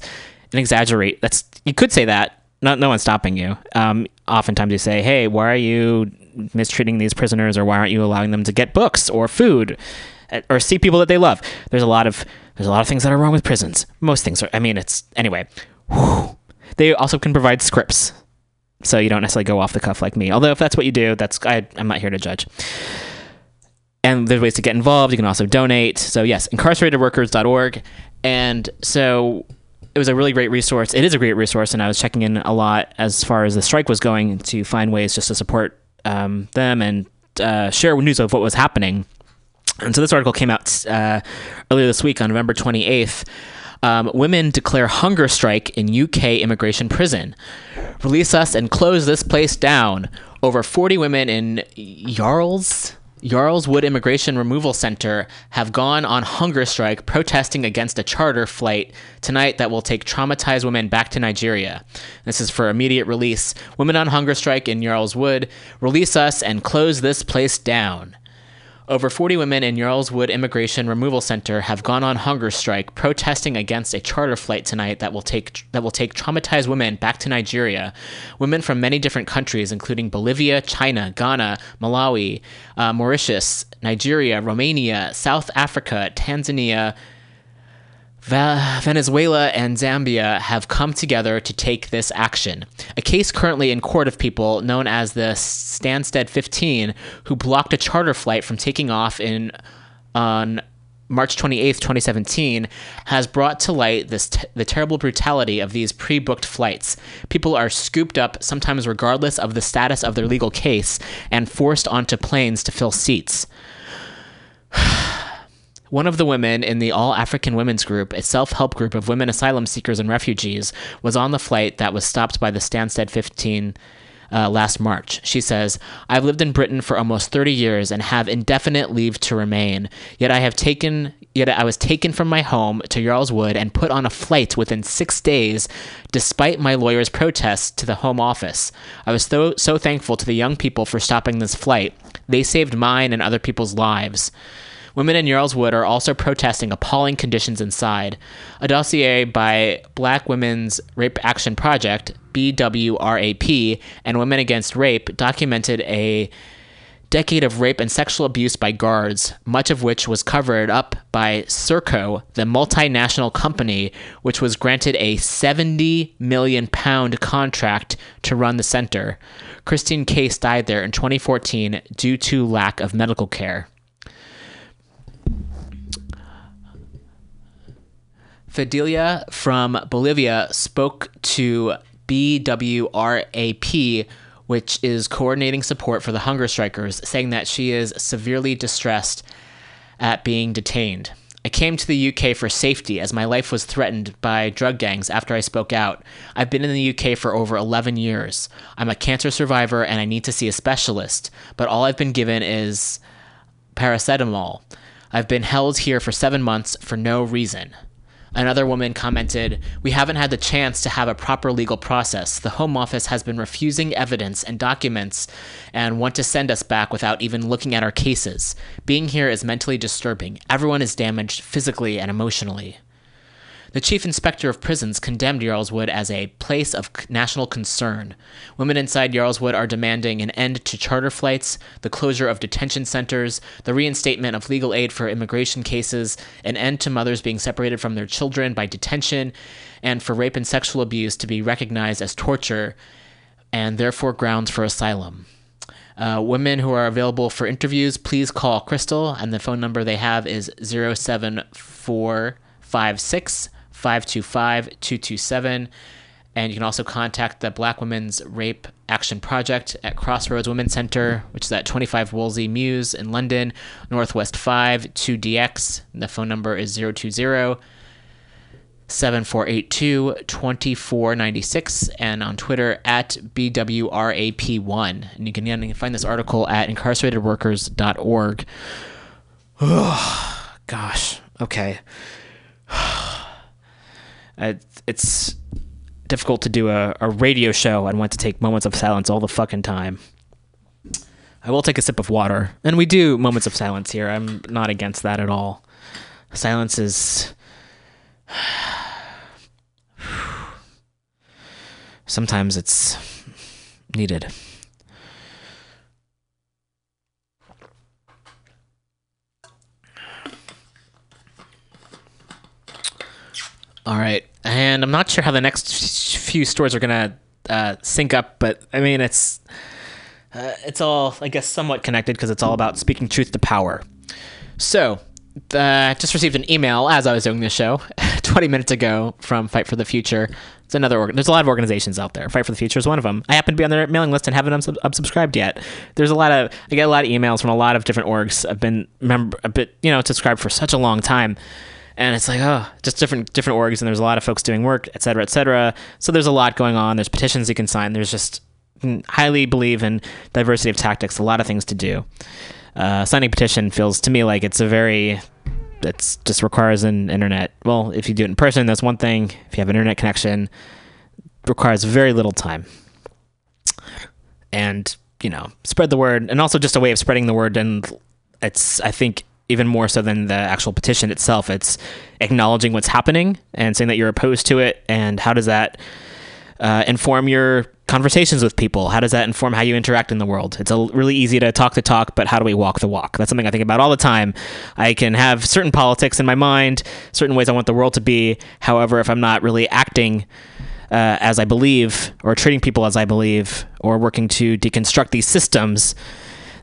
an exaggerate. That's you could say that. Not no one's stopping you. Um, oftentimes you say, "Hey, why are you mistreating these prisoners, or why aren't you allowing them to get books or food, uh, or see people that they love?" There's a lot of there's a lot of things that are wrong with prisons. Most things are. I mean, it's anyway. whew. They also can provide scripts, so you don't necessarily go off the cuff like me. Although if that's what you do, that's I, I'm not here to judge and there's ways to get involved. You can also donate. So yes, incarceratedworkers.org. And so it was a really great resource. It is a great resource, and I was checking in a lot as far as the strike was going to find ways just to support um, them and uh, share news of what was happening. And so this article came out uh, earlier this week on November 28th. Um, women declare hunger strike in UK immigration prison. Release us and close this place down. Over 40 women in Yarls, Yarls Wood Immigration Removal Center have gone on hunger strike protesting against a charter flight tonight that will take traumatized women back to Nigeria. This is for immediate release. Women on hunger strike in Yarls Wood, release us and close this place down. Over 40 women in Yarls Wood Immigration Removal Center have gone on hunger strike protesting against a charter flight tonight that will take that will take traumatized women back to Nigeria. Women from many different countries including Bolivia, China, Ghana, Malawi, uh, Mauritius, Nigeria, Romania, South Africa, Tanzania, Venezuela and Zambia have come together to take this action. A case currently in court of people known as the Stansted 15, who blocked a charter flight from taking off in on March 28, 2017, has brought to light this t- the terrible brutality of these pre-booked flights. People are scooped up, sometimes regardless of the status of their legal case, and forced onto planes to fill seats. One of the women in the All African Women's Group, a self help group of women asylum seekers and refugees, was on the flight that was stopped by the Stansted 15 uh, last March. She says, I've lived in Britain for almost 30 years and have indefinite leave to remain. Yet I have taken. Yet I was taken from my home to Yarls Wood and put on a flight within six days, despite my lawyer's protests to the Home Office. I was so so thankful to the young people for stopping this flight. They saved mine and other people's lives. Women in Yarls Wood are also protesting appalling conditions inside. A dossier by Black Women's Rape Action Project, BWRAP, and Women Against Rape documented a decade of rape and sexual abuse by guards, much of which was covered up by Serco, the multinational company which was granted a 70 million pound contract to run the center. Christine Case died there in 2014 due to lack of medical care. Fidelia from Bolivia spoke to BWRAP, which is coordinating support for the hunger strikers, saying that she is severely distressed at being detained. I came to the UK for safety as my life was threatened by drug gangs after I spoke out. I've been in the UK for over 11 years. I'm a cancer survivor and I need to see a specialist, but all I've been given is paracetamol. I've been held here for seven months for no reason. Another woman commented, We haven't had the chance to have a proper legal process. The Home Office has been refusing evidence and documents and want to send us back without even looking at our cases. Being here is mentally disturbing. Everyone is damaged physically and emotionally. The chief inspector of prisons condemned Yarlswood as a place of national concern. Women inside Yarlswood are demanding an end to charter flights, the closure of detention centers, the reinstatement of legal aid for immigration cases, an end to mothers being separated from their children by detention, and for rape and sexual abuse to be recognized as torture and therefore grounds for asylum. Uh, women who are available for interviews, please call Crystal, and the phone number they have is 07456 525 227. And you can also contact the Black Women's Rape Action Project at Crossroads Women's Center, which is at 25 Wolsey Mews in London, Northwest 5 2DX. The phone number is 020 7482 2496 and on Twitter at BWRAP1. And you can, you can find this article at incarceratedworkers.org. Gosh, okay. it's difficult to do a, a radio show and want to take moments of silence all the fucking time. I will take a sip of water, and we do moments of silence here. I'm not against that at all. Silence is sometimes it's needed. All right and I'm not sure how the next few stories are gonna uh, sync up, but I mean it's uh, it's all I guess somewhat connected because it's all about speaking truth to power. So, uh, just received an email as I was doing this show 20 minutes ago from Fight for the Future. It's another organ. There's a lot of organizations out there. Fight for the Future is one of them. I happen to be on their mailing list and haven't unsub- unsubscribed yet. There's a lot of I get a lot of emails from a lot of different orgs. I've been member a bit you know subscribed for such a long time. And it's like, oh, just different different orgs, and there's a lot of folks doing work, et cetera, et cetera. So there's a lot going on. There's petitions you can sign. There's just highly believe in diversity of tactics. A lot of things to do. Uh, signing petition feels to me like it's a very it's just requires an internet. Well, if you do it in person, that's one thing. If you have an internet connection, requires very little time. And you know, spread the word, and also just a way of spreading the word. And it's I think even more so than the actual petition itself. It's acknowledging what's happening and saying that you're opposed to it, and how does that uh, inform your conversations with people? How does that inform how you interact in the world? It's a, really easy to talk the talk, but how do we walk the walk? That's something I think about all the time. I can have certain politics in my mind, certain ways I want the world to be. However, if I'm not really acting uh, as I believe, or treating people as I believe, or working to deconstruct these systems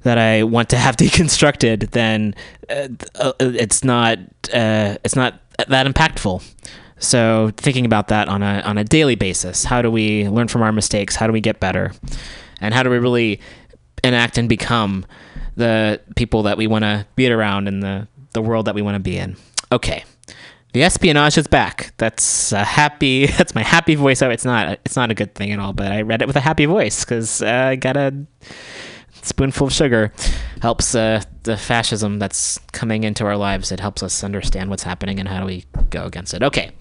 that I want to have deconstructed, then uh, uh, it's not uh, it's not that impactful. So thinking about that on a on a daily basis, how do we learn from our mistakes? How do we get better? And how do we really enact and become the people that we want to be around in the the world that we want to be in? Okay. The espionage is back. That's a happy. That's my happy voice. Oh, it's not. It's not a good thing at all. But I read it with a happy voice because uh, I got a spoonful of sugar. Helps uh, the fascism that's coming into our lives. It helps us understand what's happening and how do we go against it. Okay.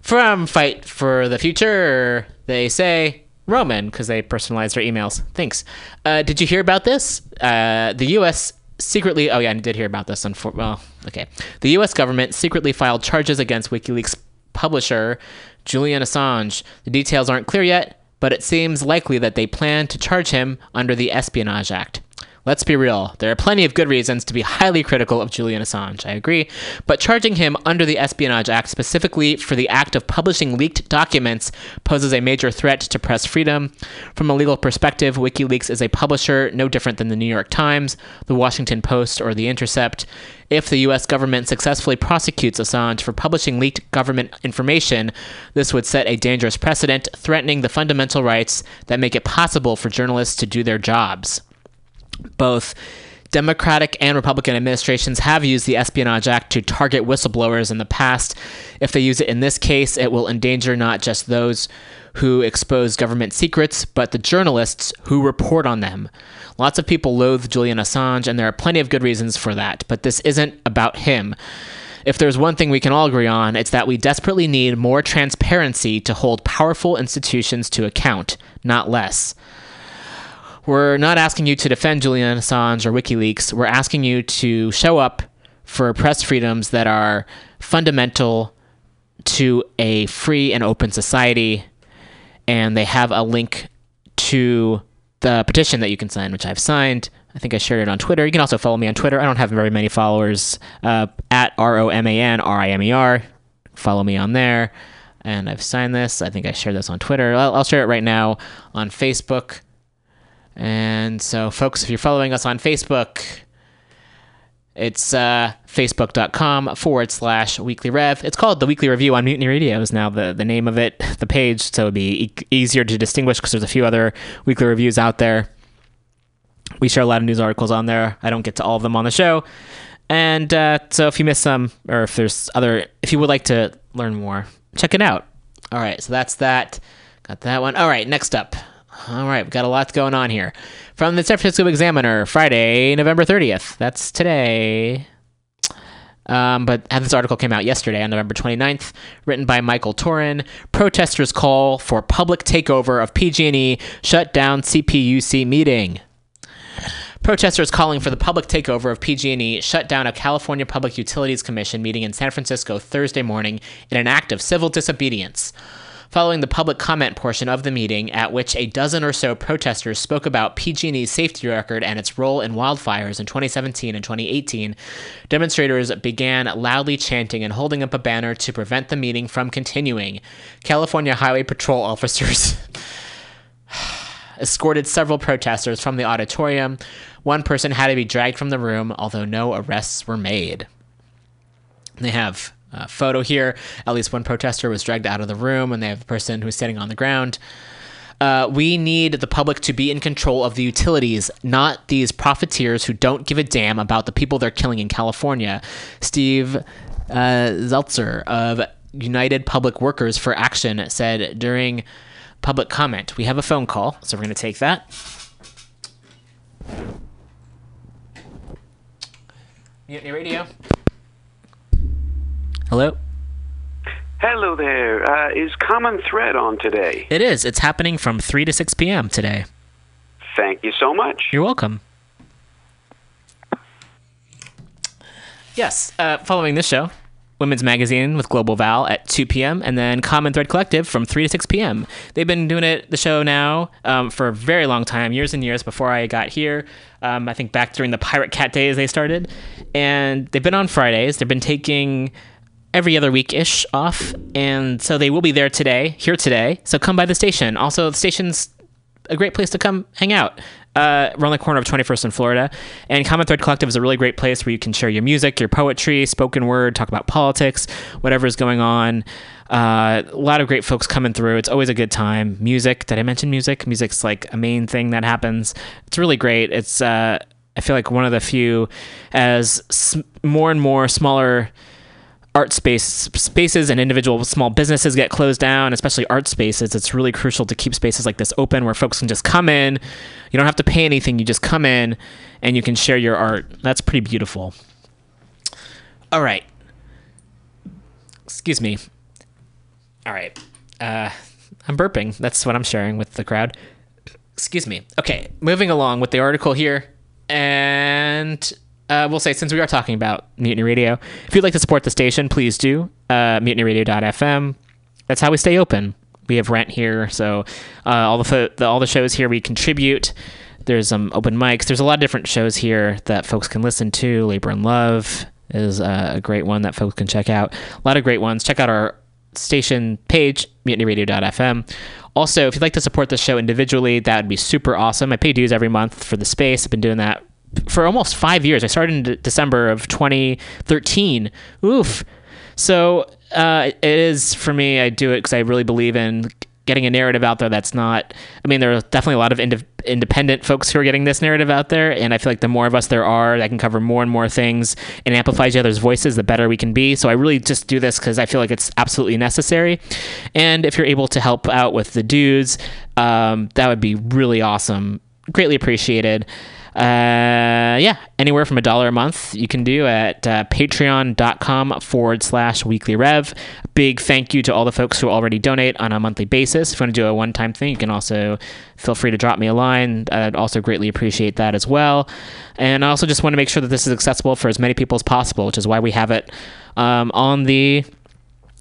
From Fight for the Future, they say Roman because they personalized their emails. Thanks. Uh, did you hear about this? Uh, the U.S. secretly. Oh yeah, I did hear about this. Unfor- well, okay. The U.S. government secretly filed charges against WikiLeaks publisher Julian Assange. The details aren't clear yet, but it seems likely that they plan to charge him under the Espionage Act. Let's be real, there are plenty of good reasons to be highly critical of Julian Assange, I agree, but charging him under the Espionage Act specifically for the act of publishing leaked documents poses a major threat to press freedom. From a legal perspective, WikiLeaks is a publisher no different than the New York Times, the Washington Post, or The Intercept. If the US government successfully prosecutes Assange for publishing leaked government information, this would set a dangerous precedent, threatening the fundamental rights that make it possible for journalists to do their jobs. Both Democratic and Republican administrations have used the Espionage Act to target whistleblowers in the past. If they use it in this case, it will endanger not just those who expose government secrets, but the journalists who report on them. Lots of people loathe Julian Assange, and there are plenty of good reasons for that, but this isn't about him. If there's one thing we can all agree on, it's that we desperately need more transparency to hold powerful institutions to account, not less. We're not asking you to defend Julian Assange or WikiLeaks. We're asking you to show up for press freedoms that are fundamental to a free and open society. And they have a link to the petition that you can sign, which I've signed. I think I shared it on Twitter. You can also follow me on Twitter. I don't have very many followers. Uh, at R O M A N R I M E R. Follow me on there. And I've signed this. I think I shared this on Twitter. I'll, I'll share it right now on Facebook. And so, folks, if you're following us on Facebook, it's uh, facebook.com forward slash weekly rev. It's called the Weekly Review on Mutiny Radio, is now the, the name of it, the page. So it'd be e- easier to distinguish because there's a few other weekly reviews out there. We share a lot of news articles on there. I don't get to all of them on the show. And uh, so if you miss some, or if there's other, if you would like to learn more, check it out. All right, so that's that. Got that one. All right, next up. All right, we've got a lot going on here. From the San Francisco Examiner, Friday, November 30th. That's today. Um, but this article came out yesterday on November 29th, written by Michael Torin. Protesters call for public takeover of PG&E, shut down CPUC meeting. Protesters calling for the public takeover of PG&E shut down a California Public Utilities Commission meeting in San Francisco Thursday morning in an act of civil disobedience. Following the public comment portion of the meeting, at which a dozen or so protesters spoke about PG&E's safety record and its role in wildfires in 2017 and 2018, demonstrators began loudly chanting and holding up a banner to prevent the meeting from continuing. California Highway Patrol officers escorted several protesters from the auditorium. One person had to be dragged from the room, although no arrests were made. They have a photo here. At least one protester was dragged out of the room, and they have a person who's sitting on the ground. Uh, we need the public to be in control of the utilities, not these profiteers who don't give a damn about the people they're killing in California. Steve uh, Zeltzer of United Public Workers for Action said during public comment. We have a phone call, so we're going to take that. Mutiny Radio. Hello? Hello there. Uh, is Common Thread on today? It is. It's happening from 3 to 6 p.m. today. Thank you so much. You're welcome. Yes, uh, following this show, Women's Magazine with Global Val at 2 p.m. and then Common Thread Collective from 3 to 6 p.m. They've been doing it, the show now, um, for a very long time, years and years before I got here. Um, I think back during the Pirate Cat days they started. And they've been on Fridays. They've been taking every other week ish off. And so they will be there today, here today. So come by the station. Also, the station's a great place to come hang out. Uh, around the corner of 21st and Florida. And Common Thread Collective is a really great place where you can share your music, your poetry, spoken word, talk about politics, whatever's going on. Uh, a lot of great folks coming through. It's always a good time. Music. Did I mention music? Music's like a main thing that happens. It's really great. It's uh, I feel like one of the few as s- more and more smaller art space spaces and individual small businesses get closed down, especially art spaces. It's really crucial to keep spaces like this open where folks can just come in. You don't have to pay anything. You just come in and you can share your art. That's pretty beautiful. All right. Excuse me. All right. Uh, I'm burping. That's what I'm sharing with the crowd. Excuse me. Okay, moving along with the article here. And uh, we'll say, since we are talking about Mutiny Radio, if you'd like to support the station, please do. Uh, mutinyradio.fm. That's how we stay open. We have rent here, so uh, all the, fo- the all the shows here we contribute. There's some um, open mics. There's a lot of different shows here that folks can listen to. Labor and Love is uh, a great one that folks can check out. A lot of great ones. Check out our station page, mutinyradio.fm. Also, if you'd like to support the show individually, that would be super awesome. I pay dues every month for the space. I've been doing that for almost five years. I started in de- December of 2013. Oof. So uh, it is for me. I do it because I really believe in getting a narrative out there that's not. I mean, there are definitely a lot of ind- independent folks who are getting this narrative out there, and I feel like the more of us there are that can cover more and more things and amplify each other's voices, the better we can be. So I really just do this because I feel like it's absolutely necessary. And if you're able to help out with the dues, um, that would be really awesome. Greatly appreciated uh, yeah, anywhere from a dollar a month you can do at uh, patreon.com forward slash weekly rev. Big thank you to all the folks who already donate on a monthly basis. If you want to do a one time thing, you can also feel free to drop me a line. I'd also greatly appreciate that as well. And I also just want to make sure that this is accessible for as many people as possible, which is why we have it um, on the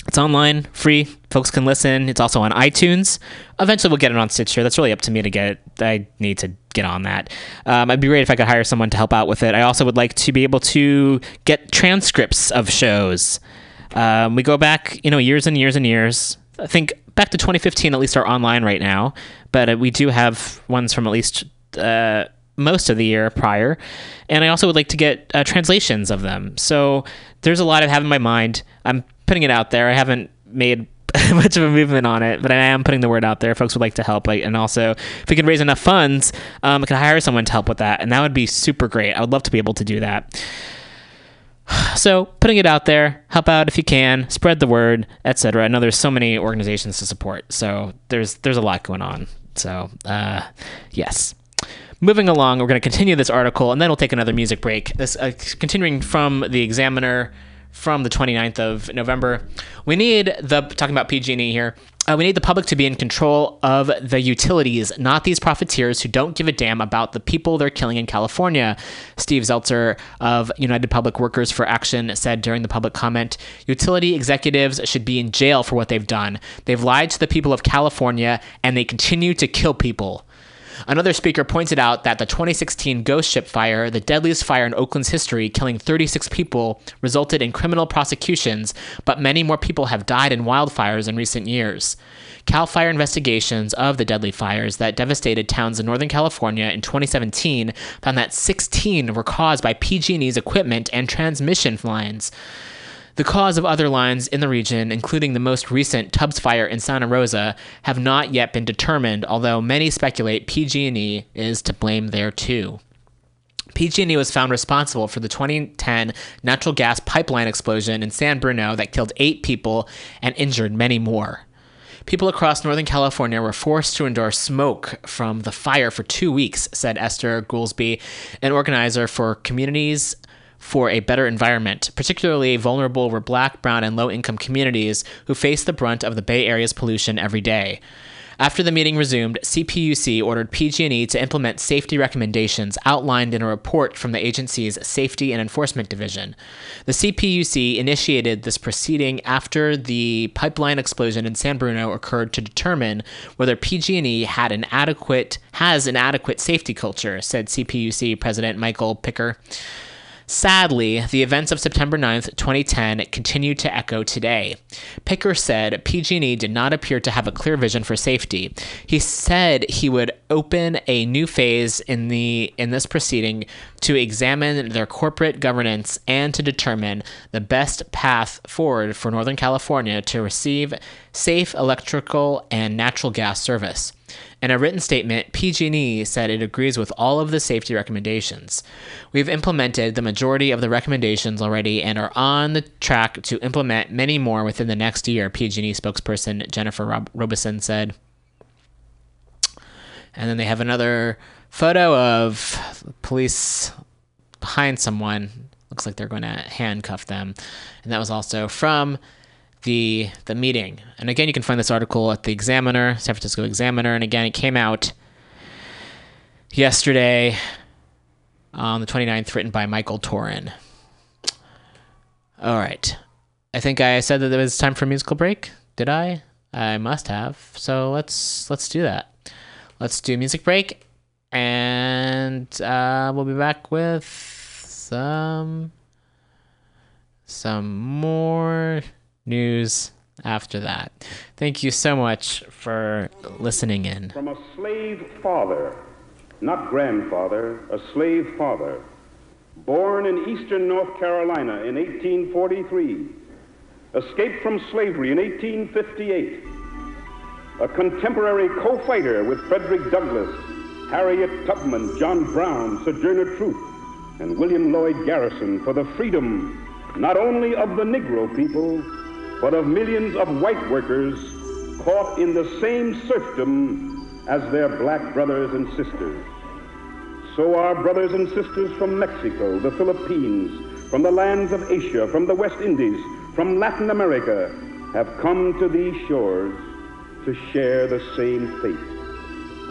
it's online, free. Folks can listen. It's also on iTunes. Eventually, we'll get it on Stitcher. That's really up to me to get. I need to get on that. Um, it'd be great if I could hire someone to help out with it. I also would like to be able to get transcripts of shows. Um, we go back, you know, years and years and years. I think back to 2015, at least are online right now. But uh, we do have ones from at least. Uh, most of the year prior. And I also would like to get uh, translations of them. So there's a lot I have in my mind. I'm putting it out there. I haven't made much of a movement on it, but I am putting the word out there. Folks would like to help, like, and also if we can raise enough funds, um, I can hire someone to help with that, and that would be super great. I would love to be able to do that. So putting it out there, help out if you can, spread the word, etc. I know there's so many organizations to support, so there's there's a lot going on. So uh, yes. Moving along, we're going to continue this article, and then we'll take another music break. This uh, continuing from the Examiner from the 29th of November. We need the talking about PG&E here. Uh, we need the public to be in control of the utilities, not these profiteers who don't give a damn about the people they're killing in California. Steve Zeltzer of United Public Workers for Action said during the public comment Utility executives should be in jail for what they've done. They've lied to the people of California and they continue to kill people. Another speaker pointed out that the 2016 Ghost Ship fire, the deadliest fire in Oakland's history, killing 36 people, resulted in criminal prosecutions, but many more people have died in wildfires in recent years. CAL FIRE investigations of the deadly fires that devastated towns in Northern California in 2017 found that 16 were caused by PG&E's equipment and transmission lines. The cause of other lines in the region, including the most recent Tubbs fire in Santa Rosa, have not yet been determined, although many speculate PG&E is to blame there too. PG&E was found responsible for the 2010 natural gas pipeline explosion in San Bruno that killed 8 people and injured many more. People across Northern California were forced to endure smoke from the fire for two weeks, said Esther Goolsby, an organizer for Communities for a better environment. Particularly vulnerable were black, brown, and low income communities who face the brunt of the Bay Area's pollution every day. After the meeting resumed, CPUC ordered PG&E to implement safety recommendations outlined in a report from the agency's Safety and Enforcement Division. The CPUC initiated this proceeding after the pipeline explosion in San Bruno occurred to determine whether PG&E had an adequate has an adequate safety culture, said CPUC President Michael Picker. Sadly, the events of September 9th, 2010 continue to echo today. Picker said PG&E did not appear to have a clear vision for safety. He said he would open a new phase in the in this proceeding to examine their corporate governance and to determine the best path forward for Northern California to receive safe electrical and natural gas service. In a written statement, PG&E said it agrees with all of the safety recommendations. We've implemented the majority of the recommendations already and are on the track to implement many more within the next year, PG&E spokesperson Jennifer Rob- Robison said. And then they have another photo of police behind someone. Looks like they're going to handcuff them. And that was also from the the meeting. And again, you can find this article at the Examiner, San Francisco Examiner. And again, it came out yesterday on the 29th, written by Michael Torin. All right. I think I said that it was time for a musical break. Did I? I must have. So let's let's do that. Let's do music break, and uh, we'll be back with some some more news after that. Thank you so much for listening in. From a slave father, not grandfather, a slave father, born in eastern North Carolina in 1843, escaped from slavery in 1858, a contemporary co-fighter with Frederick Douglass, Harriet Tubman, John Brown, Sojourner Truth, and William Lloyd Garrison for the freedom not only of the Negro people, but of millions of white workers caught in the same serfdom as their black brothers and sisters. So our brothers and sisters from Mexico, the Philippines, from the lands of Asia, from the West Indies, from Latin America, have come to these shores to share the same fate.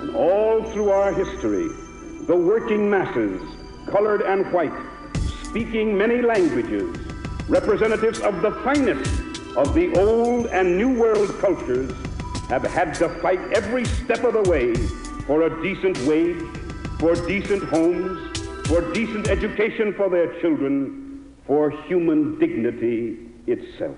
And all through our history, the working masses, colored and white, speaking many languages, representatives of the finest of the old and new world cultures have had to fight every step of the way for a decent wage, for decent homes, for decent education for their children, for human dignity itself.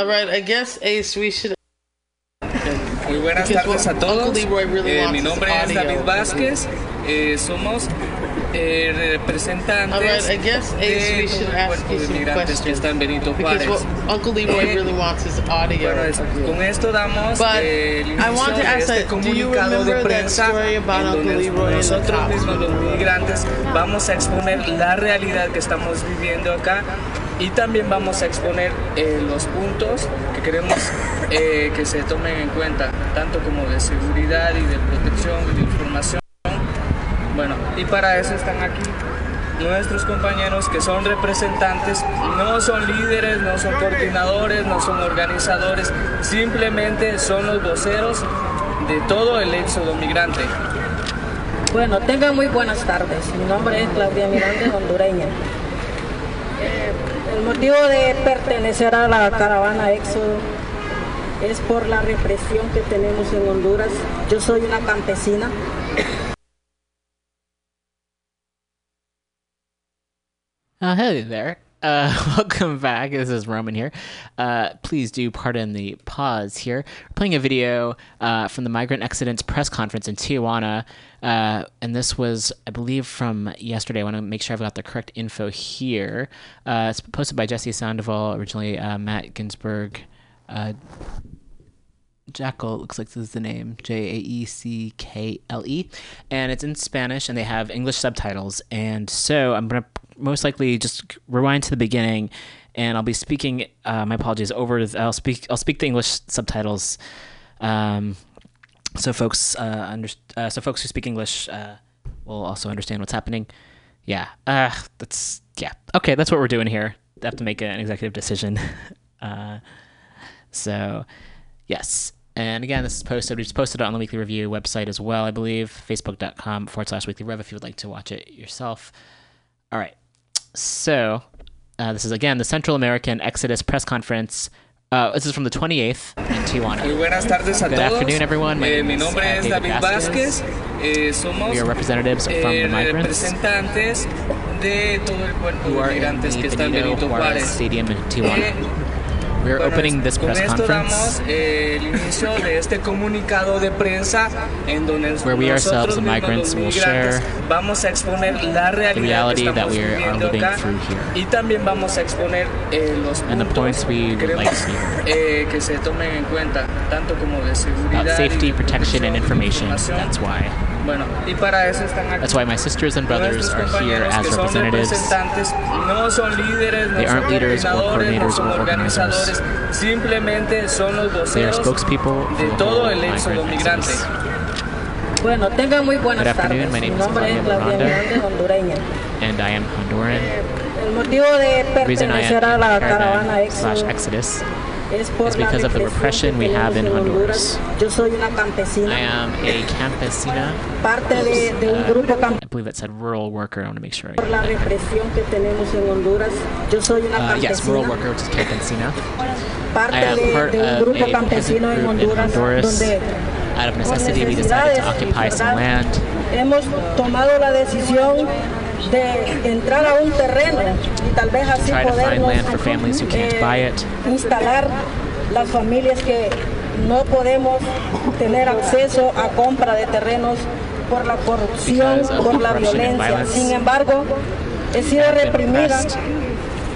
All right, I guess Ace, we should. Muy buenas Because tardes a what todos. Uncle Leroy really Eh, wants mi is nombre es audio. David Vázquez. Eh, somos eh, representantes All right, I guess, Ace, we de todo should el ask cuerpo you de some migrantes que questions. está en Benito Because Juárez. what Uncle Leroy Eh, really wants is audio. Bueno, es- con esto damos But eh, el I want inicio to de ask este that, do you comunicado de remember that prensa story about en Uncle donde Leroy and the nosotros cops? mismos los migrantes vamos a exponer la realidad que estamos viviendo acá y también vamos a exponer eh, los puntos que queremos eh, que se tomen en cuenta, tanto como de seguridad y de protección y de información. Bueno, y para eso están aquí nuestros compañeros que son representantes, no son líderes, no son coordinadores, no son organizadores, simplemente son los voceros de todo el éxodo migrante. Bueno, tengan muy buenas tardes. Mi nombre es Claudia Miranda, hondureña. El motivo de pertenecer a la caravana Éxodo es por la represión que tenemos en Honduras. Yo soy una campesina. Uh, hey there. Uh, welcome back. This is Roman here. Uh, please do pardon the pause here. We're playing a video uh, from the Migrant Exodus press conference in Tijuana. Uh, and this was, I believe, from yesterday. I want to make sure I've got the correct info here. Uh, it's posted by Jesse Sandoval, originally uh, Matt Ginsburg. Uh, Jackal looks like this is the name J A E C K L E, and it's in Spanish and they have English subtitles. And so I'm gonna most likely just rewind to the beginning, and I'll be speaking. Uh, my apologies. Over, I'll speak. I'll speak the English subtitles. Um, so folks, uh, under, uh, so folks who speak English uh, will also understand what's happening. Yeah, uh, that's yeah. Okay, that's what we're doing here. I have to make an executive decision. uh, so, yes. And again, this is posted. We just posted it on the Weekly Review website as well, I believe. Facebook.com forward slash Weekly Rev if you would like to watch it yourself. All right. So, uh, this is again the Central American Exodus press conference. Uh, this is from the 28th in Tijuana. Muy buenas tardes a Good todos. afternoon, everyone. My Eh, name mi is, uh, David. Vázquez. Eh, somos We are representatives from eh, the migrants representantes de todo el cuerpo who de are in migrantes the que está en Benito Juárez. Stadium in Tijuana. We're Bueno, opening this con press esto conference. damos eh, el inicio de este comunicado de prensa en donde Where we nosotros ourselves, the migrants, will share vamos a exponer la realidad the reality que that estamos we are viviendo living acá through here. y también vamos a exponer eh, los And the points we would like to see eh, que se tomen en cuenta tanto como de seguridad about safety, y de protection, and information. That's why. Bueno, y para eso están aquí. That's why my sisters and brothers are here as representatives. representantes, no son líderes, no They aren't leaders or coordinadores, no coordinators or organizers. organizadores, simplemente son los They are voceros spokespeople for de the whole el migrant migrante. exodus. Bueno, tengan muy buenas Good afternoon. My name is nombre Claudia Claudia Miranda. Miranda. And I am Honduran. El motivo de The reason I am la in caravan slash Exodus es por is la because of the repression we have in Honduras. Yo soy una campesina, I am a campesina. parte de, de un grupo Uh. I believe that said rural worker. I want to make sure. I Por la represión que tenemos en Honduras, yo soy una Uh, yes, rural worker, which is campesina. I am part of a peasant group in Honduras. Out of necessity, we decided to occupy some land. hemos tomado la decisión de entrar a un terreno y tal vez así podernos eh, instalar las familias que no podemos tener acceso a compra de terrenos por la corrupción, por la violencia. Sin embargo, he sido reprimida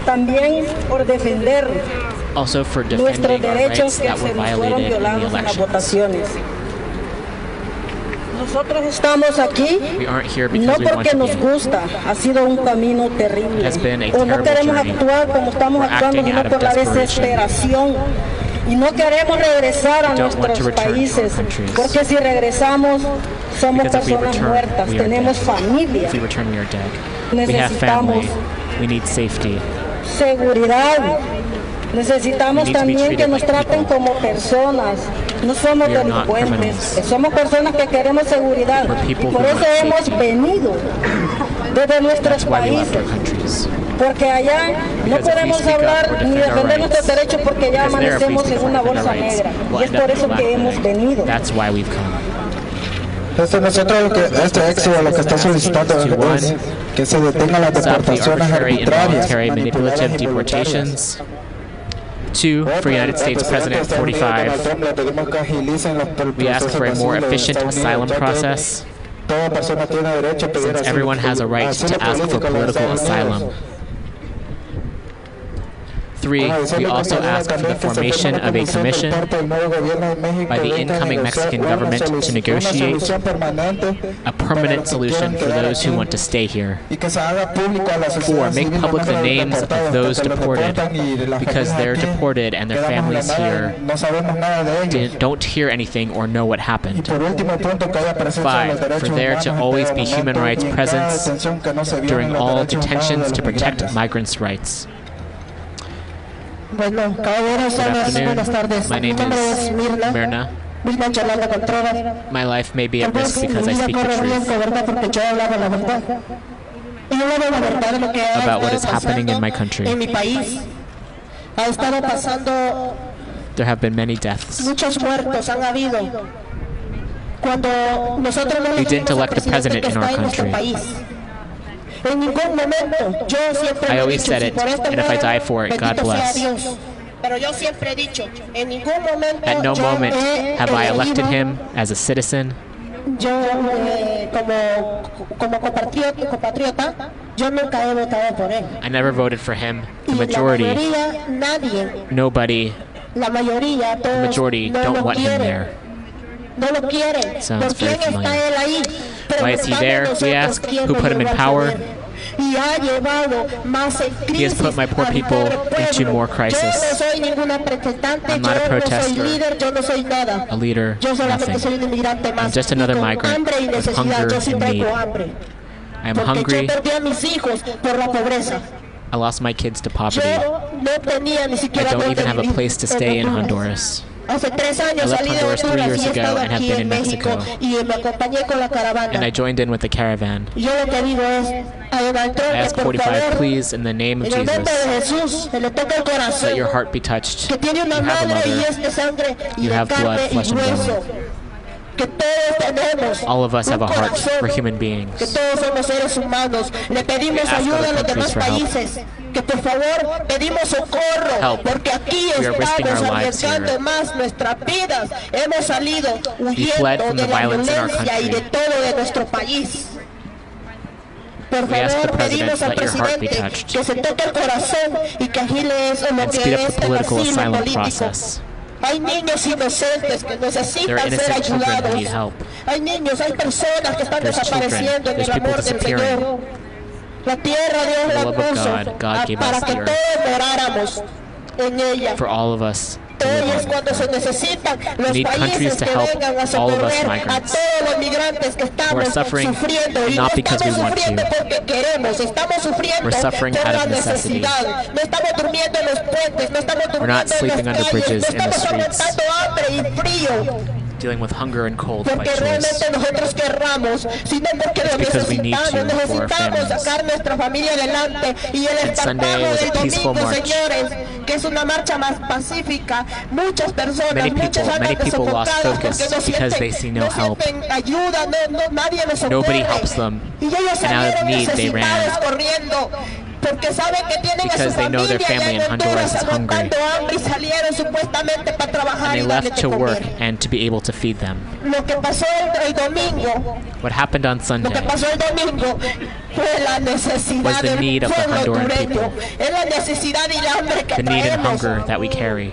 también por defender nuestros derechos que se nos fueron violados en las votaciones. Nosotros estamos aquí no porque nos gusta, ha sido un camino terrible. No queremos actuar como estamos actuando, sino por la desesperación. Y no queremos regresar a nuestros países, porque si regresamos somos personas muertas, tenemos familia, necesitamos seguridad. Necesitamos We need to be también que treated nos like traten people. como personas. No somos We are not delincuentes, criminals. somos personas que queremos seguridad. We're Y people por who eso want hemos safety. venido desde nuestros That's why we left países. our countries. Porque allá no Because if we podemos speak up hablar or ni defend our defender nuestros rights, derechos porque ya because there, if we amanecemos speak en for una defend our bolsa rights, negra. we'll Y es end up por in eso a que black hemos bag. venido. That's why we've come. Este, nosotros lo que, este éxodo lo que está solicitando es que se detengan las Stop the deportaciones arbitrary, arbitrarias, involuntary, manipuladas Two, for United States President 45, we ask for a more efficient asylum process since everyone has a right to ask for political asylum. Three, we also ask for the formation of a commission by the incoming Mexican government to negotiate a permanent solution for those who want to stay here. Four, make public the names of those deported because they're deported and their families here don't hear anything or know what happened. Five, for there to always be human rights presence during all detentions to protect migrants' rights. Bueno, caballeros, Good buenas afternoon. tardes. My name is Mirna. Mirna. Mirna Yolanda Contreras. My life may be at risk because I speak the truth riesgo, ¿verdad? Porque yo hablaba la verdad. Y yo hablaba la verdad de lo que ha about what is happening in my country. en mi país. Ha estado pasando There have been many deaths. muchos muertos, han habido. Cuando nosotros no We didn't elect a president in our está en nuestro country. En ningún momento, yo siempre I always said it, and if I die for it, God bless. Pero yo siempre he dicho, en ningún momento At no moment have I elected him as a citizen. Yo, eh, como, como compatriota, compatriota, yo nunca he votado por él. I never voted for him. The majority, mayoría, nadie, nobody, la mayoría, the majority no don't want him there. No lo quieren. Sounds ¿Por quién very está familiar. él ahí? Why is he there? We ask. Who put him in power? poder. Y ha llevado más en He has put my poor people into more crisis. no soy ninguna representante, I'm not a protester, líder, yo no soy nada. a leader, nothing. soy un inmigrante más. I'm just another migrant with hunger and need. I am hungry. yo perdí a mis hijos por la pobreza. I lost my kids to poverty. Yo no tenía ni I don't even have a place to stay in Honduras. Hace tres años salí de Honduras three years y he ago estado and have aquí been en in México y me acompañé con la caravana. And I joined in with the caravan. Yo lo que digo es a Donald I Trump ask que por 45, favor, please, in the name of Jesus, que le toque el corazón, let your heart be touched. que tiene una You have a mother. es de sangre y You have blood, flesh and hueso. All of us have a heart for human beings. todos somos seres humanos. Le pedimos ask other countries for help. Que por favor pedimos socorro, Help. porque aquí We estamos arriesgando más nuestras vidas. Hemos salido huyendo de la violence in our violencia y de todo de nuestro país. Por We ask the favor, pedimos al your heart be presidente que se toque el corazón y que agile eso lo que es el asilo político. process. Hay niños inocentes que necesitan ser ayudados. Hay niños, hay personas que están There's desapareciendo children. en There's el amor del. Señor. La tierra Dios la puso para que todos moráramos en ella. For all of us to Hoy live es on. cuando se necesitan los países que vengan a all of us socorrer a todos los migrantes que estamos sufriendo y no estamos sufriendo porque queremos, estamos sufriendo por la necesidad. No estamos durmiendo en los puentes, no estamos durmiendo en las calles, no estamos aguantando hambre y frío dealing with hunger and cold by porque choice. realmente nosotros querramos, sino porque It's lo because we need to for our necesitamos families. sacar nuestra familia adelante y el And Sunday was a peaceful march. señores, que es una marcha más pacífica. Muchas personas, Many people- many people lost focus because they see no help. ayuda, no, no, nadie los socorre. Nobody helps them. And out of need, they ran. Porque saben que tienen a su Because they know familia their family allá in en Honduras Honduras is hungry. aguantando hambre y salieron supuestamente para trabajar And they y darle left de to work comer. and to be able to feed them. Lo que pasó el, el domingo, What happened on lo que Sunday pasó el domingo fue la necesidad Was the del need of the pueblo Honduran hondureño. people. Es la necesidad y el hambre que the need and hunger that we carry.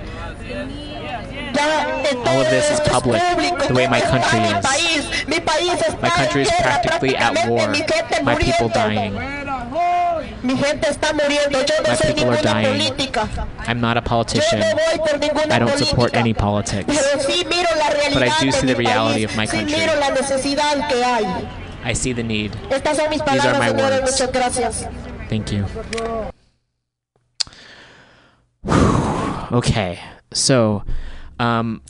All of this is public, the way my country is. país? Mi país está My country is practically at war. My people dying. Mi gente está muriendo. Yo no My soy people are dying. política. I'm not a politician. no voy por I don't support política. any politics. Pero sí miro la But I do see the reality país. of my Sí country. miro la que hay. I see the need. Estas son mis These are my words. Muchas gracias. Thank you. Okay, so, um,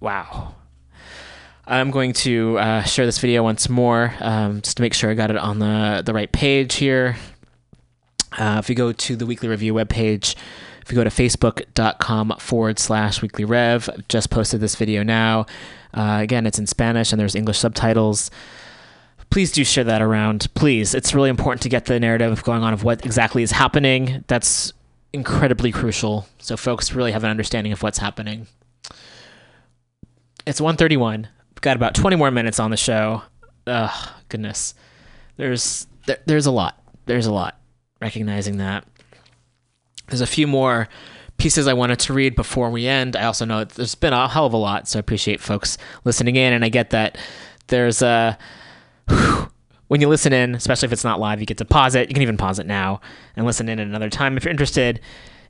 wow. I'm going to uh, share this video once more, um, just to make sure I got it on the the right page here. Uh, if you go to the weekly review webpage, if you go to facebook.com forward slash weekly rev, just posted this video now. Uh, again, it's in Spanish and there's English subtitles please do share that around please it's really important to get the narrative going on of what exactly is happening that's incredibly crucial so folks really have an understanding of what's happening. It's 131. We've got about 20 more minutes on the show. Ugh, goodness. There's there, there's a lot. There's a lot. Recognizing that. There's a few more pieces I wanted to read before we end. I also know there's been a hell of a lot, so I appreciate folks listening in and I get that there's a when you listen in, especially if it's not live, you get to pause it. You can even pause it now and listen in at another time if you're interested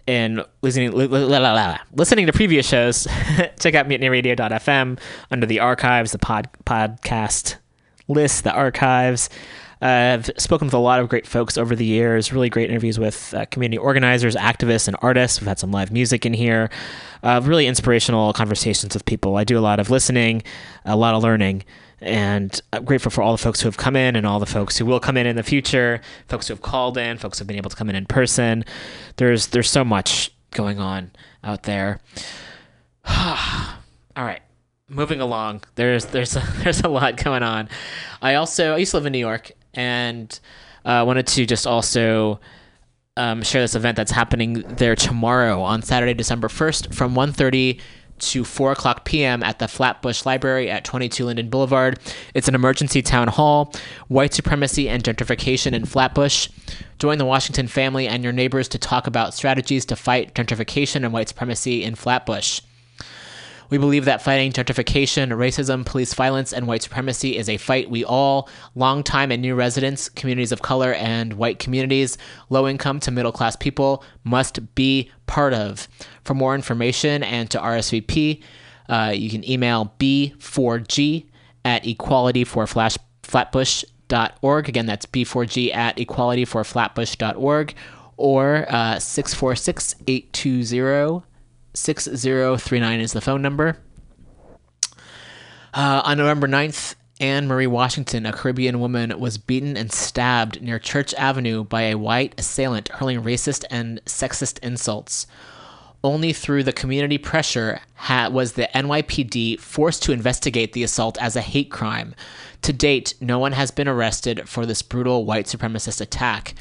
in listening li- li- la- la- la- listening to previous shows. check out mutinyradio.fm under the archives, the pod podcast list, the archives. Uh, I've spoken with a lot of great folks over the years. Really great interviews with uh, community organizers, activists, and artists. We've had some live music in here. Uh, really inspirational conversations with people. I do a lot of listening, a lot of learning, and I'm grateful for all the folks who have come in and all the folks who will come in in the future. Folks who have called in, folks who have been able to come in in person. There's there's so much going on out there. all right moving along there's there's a, there's a lot going on i also i used to live in new york and uh, wanted to just also um, share this event that's happening there tomorrow on saturday december 1st from 1.30 to 4 o'clock p.m. at the Flatbush Library at 22 Linden Boulevard. It's an emergency town hall, white supremacy and gentrification in Flatbush. Join the Washington family and your neighbors to talk about strategies to fight gentrification and white supremacy in Flatbush. We believe that fighting gentrification, racism, police violence, and white supremacy is a fight we all, longtime and new residents, communities of color, and white communities, low income to middle class people, must be part of. For more information and to RSVP, uh, you can email b4g at equalityforflatbush.org. Again, that's b4g at equalityforflatbush.org or uh, 646 820 6039 is the phone number. Uh, on November 9th, Anne Marie Washington, a Caribbean woman, was beaten and stabbed near Church Avenue by a white assailant hurling racist and sexist insults. Only through the community pressure ha- was the NYPD forced to investigate the assault as a hate crime. To date, no one has been arrested for this brutal white supremacist attack.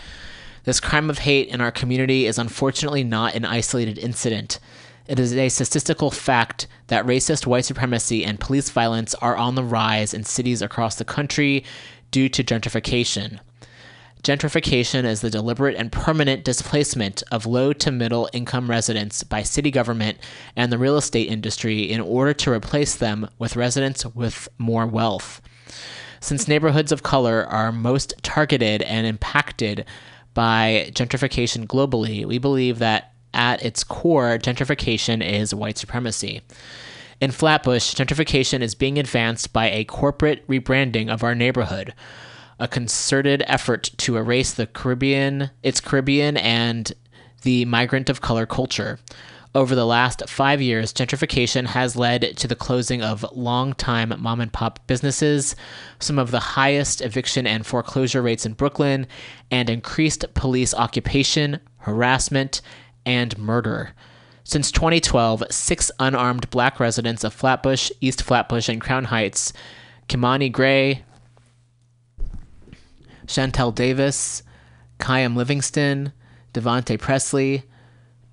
This crime of hate in our community is unfortunately not an isolated incident. It is a statistical fact that racist white supremacy and police violence are on the rise in cities across the country due to gentrification. Gentrification is the deliberate and permanent displacement of low to middle income residents by city government and the real estate industry in order to replace them with residents with more wealth. Since neighborhoods of color are most targeted and impacted by gentrification globally, we believe that at its core, gentrification is white supremacy. In Flatbush, gentrification is being advanced by a corporate rebranding of our neighborhood, a concerted effort to erase the Caribbean, its Caribbean and the migrant of color culture. Over the last five years, gentrification has led to the closing of long-time mom and pop businesses, some of the highest eviction and foreclosure rates in Brooklyn, and increased police occupation, harassment, and murder. Since 2012, six unarmed black residents of Flatbush, East Flatbush, and Crown Heights, Kimani Gray, Shantel Davis, Kyam Livingston, Devontae Presley,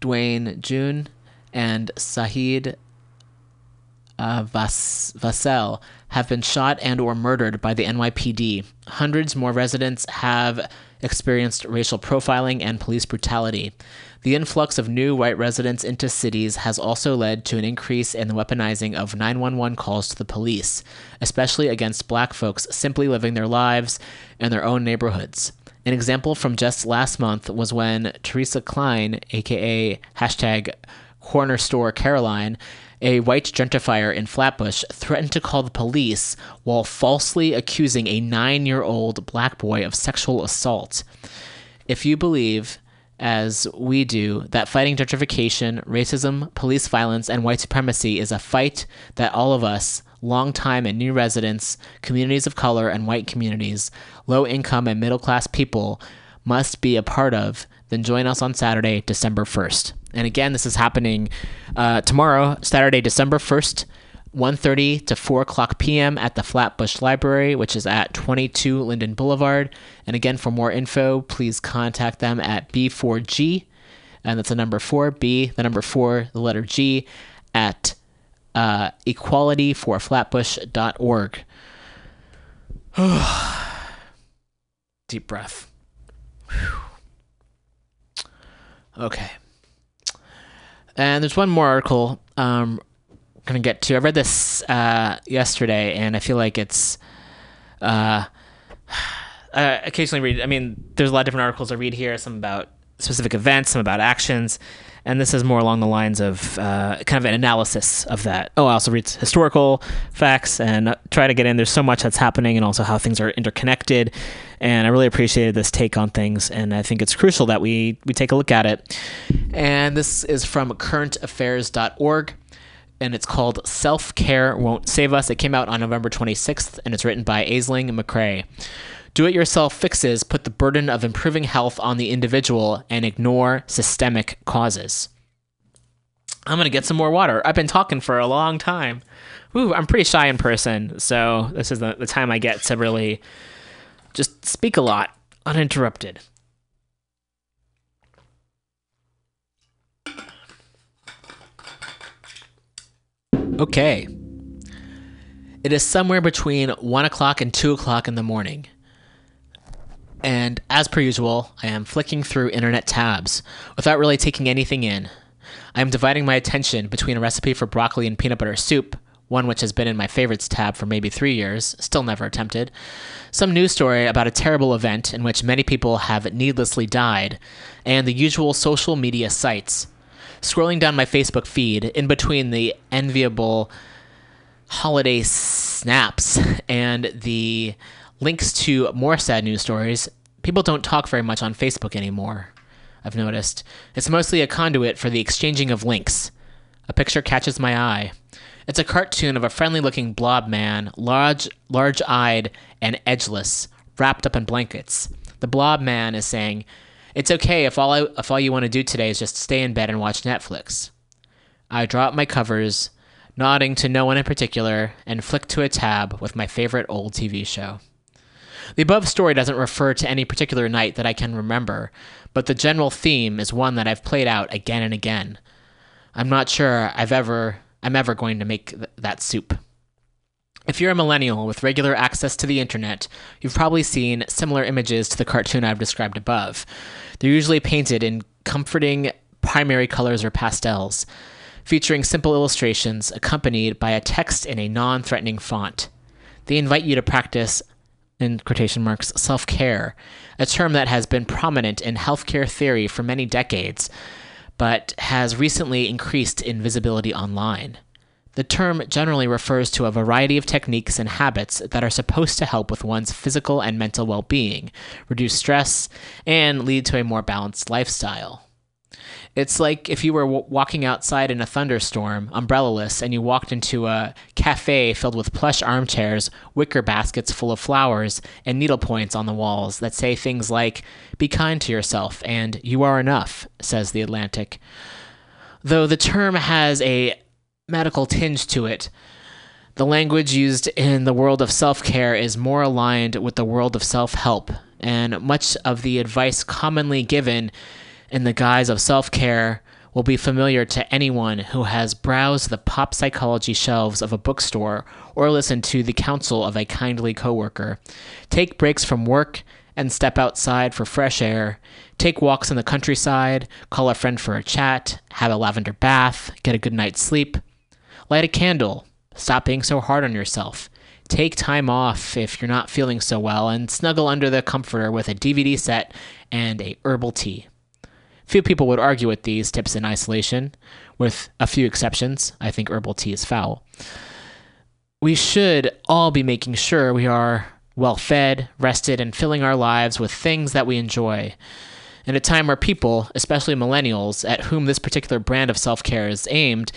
Dwayne Jeune, and Saheed uh, Vas- Vassell have been shot and or murdered by the NYPD. Hundreds more residents have experienced racial profiling and police brutality. The influx of new white residents into cities has also led to an increase in the weaponizing of 911 calls to the police, especially against black folks simply living their lives in their own neighborhoods. An example from just last month was when Teresa Klein, aka hashtag corner store Caroline, a white gentrifier in Flatbush, threatened to call the police while falsely accusing a nine year old black boy of sexual assault. If you believe, as we do, that fighting gentrification, racism, police violence, and white supremacy is a fight that all of us, long-time and new residents, communities of color, and white communities, low income and middle class people, must be a part of, then join us on Saturday, December 1st. And again, this is happening uh, tomorrow, Saturday, December 1st, 1.30 to 4 o'clock p.m. at the Flatbush Library, which is at 22 Linden Boulevard. And again, for more info, please contact them at b4g and that's the number four B, the number four, the letter G, at uh, equalityforflatbush.org. Deep breath. Whew. Okay. And there's one more article um, gonna get to. I read this uh, yesterday, and I feel like it's. Uh, I occasionally read. I mean, there's a lot of different articles I read here. Some about specific events, some about actions, and this is more along the lines of uh, kind of an analysis of that. Oh, I also read historical facts and uh, try to get in. There's so much that's happening, and also how things are interconnected. And I really appreciated this take on things, and I think it's crucial that we we take a look at it. And this is from currentaffairs.org and it's called Self Care Won't Save Us. It came out on November 26th, and it's written by Aisling McCrea. Do it yourself fixes put the burden of improving health on the individual and ignore systemic causes. I'm going to get some more water. I've been talking for a long time. Ooh, I'm pretty shy in person, so this is the, the time I get to really just speak a lot uninterrupted. Okay. It is somewhere between 1 o'clock and 2 o'clock in the morning. And as per usual, I am flicking through internet tabs without really taking anything in. I am dividing my attention between a recipe for broccoli and peanut butter soup, one which has been in my favorites tab for maybe three years, still never attempted, some news story about a terrible event in which many people have needlessly died, and the usual social media sites scrolling down my Facebook feed in between the enviable holiday snaps and the links to more sad news stories, people don't talk very much on Facebook anymore. I've noticed. It's mostly a conduit for the exchanging of links. A picture catches my eye. It's a cartoon of a friendly looking blob man, large large eyed and edgeless, wrapped up in blankets. The blob man is saying, it's okay if all I, if all you want to do today is just stay in bed and watch Netflix. I drop my covers, nodding to no one in particular, and flick to a tab with my favorite old TV show. The above story doesn't refer to any particular night that I can remember, but the general theme is one that I've played out again and again. I'm not sure I've ever I'm ever going to make th- that soup. If you're a millennial with regular access to the internet, you've probably seen similar images to the cartoon I've described above. They're usually painted in comforting primary colors or pastels, featuring simple illustrations accompanied by a text in a non threatening font. They invite you to practice, in quotation marks, self care, a term that has been prominent in healthcare theory for many decades, but has recently increased in visibility online. The term generally refers to a variety of techniques and habits that are supposed to help with one's physical and mental well being, reduce stress, and lead to a more balanced lifestyle. It's like if you were w- walking outside in a thunderstorm, umbrellaless, and you walked into a cafe filled with plush armchairs, wicker baskets full of flowers, and needlepoints on the walls that say things like, Be kind to yourself and You are enough, says The Atlantic. Though the term has a medical tinge to it. The language used in the world of self care is more aligned with the world of self help, and much of the advice commonly given in the guise of self care will be familiar to anyone who has browsed the pop psychology shelves of a bookstore or listened to the counsel of a kindly coworker. Take breaks from work and step outside for fresh air. Take walks in the countryside, call a friend for a chat, have a lavender bath, get a good night's sleep. Light a candle. Stop being so hard on yourself. Take time off if you're not feeling so well and snuggle under the comforter with a DVD set and a herbal tea. Few people would argue with these tips in isolation, with a few exceptions. I think herbal tea is foul. We should all be making sure we are well fed, rested, and filling our lives with things that we enjoy. In a time where people, especially millennials, at whom this particular brand of self care is aimed,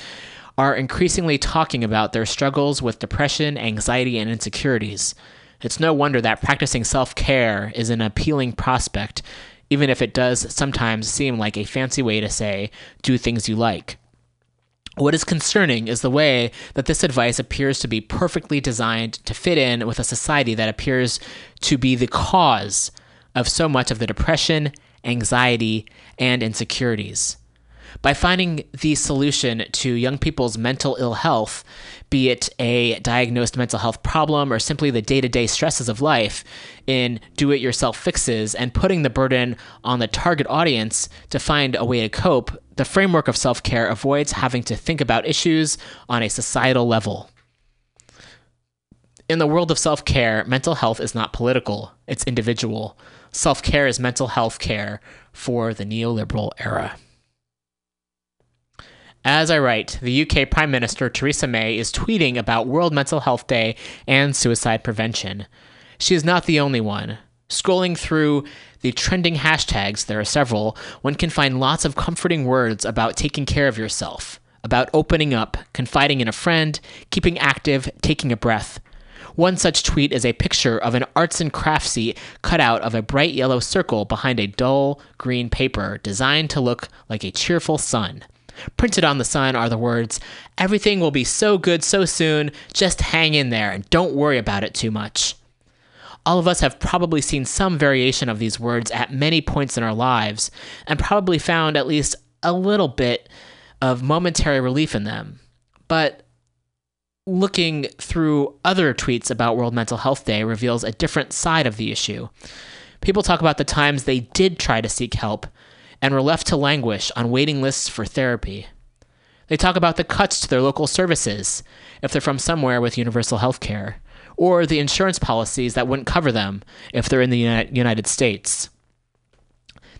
are increasingly talking about their struggles with depression, anxiety, and insecurities. It's no wonder that practicing self care is an appealing prospect, even if it does sometimes seem like a fancy way to say, do things you like. What is concerning is the way that this advice appears to be perfectly designed to fit in with a society that appears to be the cause of so much of the depression, anxiety, and insecurities. By finding the solution to young people's mental ill health, be it a diagnosed mental health problem or simply the day to day stresses of life, in do it yourself fixes and putting the burden on the target audience to find a way to cope, the framework of self care avoids having to think about issues on a societal level. In the world of self care, mental health is not political, it's individual. Self care is mental health care for the neoliberal era. As I write, the UK Prime Minister Theresa May is tweeting about World Mental Health Day and suicide prevention. She is not the only one. Scrolling through the trending hashtags, there are several, one can find lots of comforting words about taking care of yourself, about opening up, confiding in a friend, keeping active, taking a breath. One such tweet is a picture of an arts and crafts seat cut out of a bright yellow circle behind a dull green paper designed to look like a cheerful sun. Printed on the sign are the words, Everything will be so good so soon, just hang in there and don't worry about it too much. All of us have probably seen some variation of these words at many points in our lives, and probably found at least a little bit of momentary relief in them. But looking through other tweets about World Mental Health Day reveals a different side of the issue. People talk about the times they did try to seek help and were left to languish on waiting lists for therapy. They talk about the cuts to their local services, if they're from somewhere with universal health care, or the insurance policies that wouldn't cover them if they're in the United States.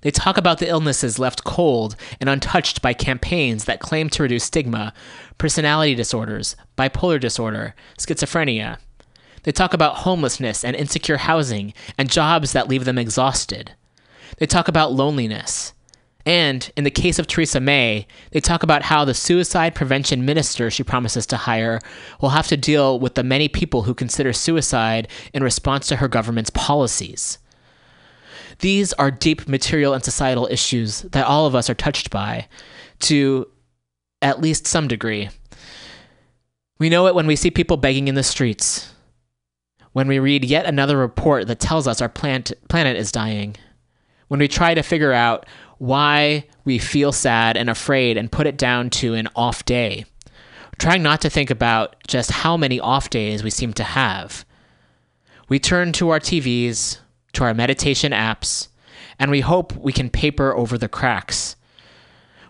They talk about the illnesses left cold and untouched by campaigns that claim to reduce stigma, personality disorders, bipolar disorder, schizophrenia. They talk about homelessness and insecure housing and jobs that leave them exhausted. They talk about loneliness. And in the case of Theresa May, they talk about how the suicide prevention minister she promises to hire will have to deal with the many people who consider suicide in response to her government's policies. These are deep material and societal issues that all of us are touched by to at least some degree. We know it when we see people begging in the streets, when we read yet another report that tells us our plant, planet is dying, when we try to figure out why we feel sad and afraid and put it down to an off day, trying not to think about just how many off days we seem to have. We turn to our TVs, to our meditation apps, and we hope we can paper over the cracks.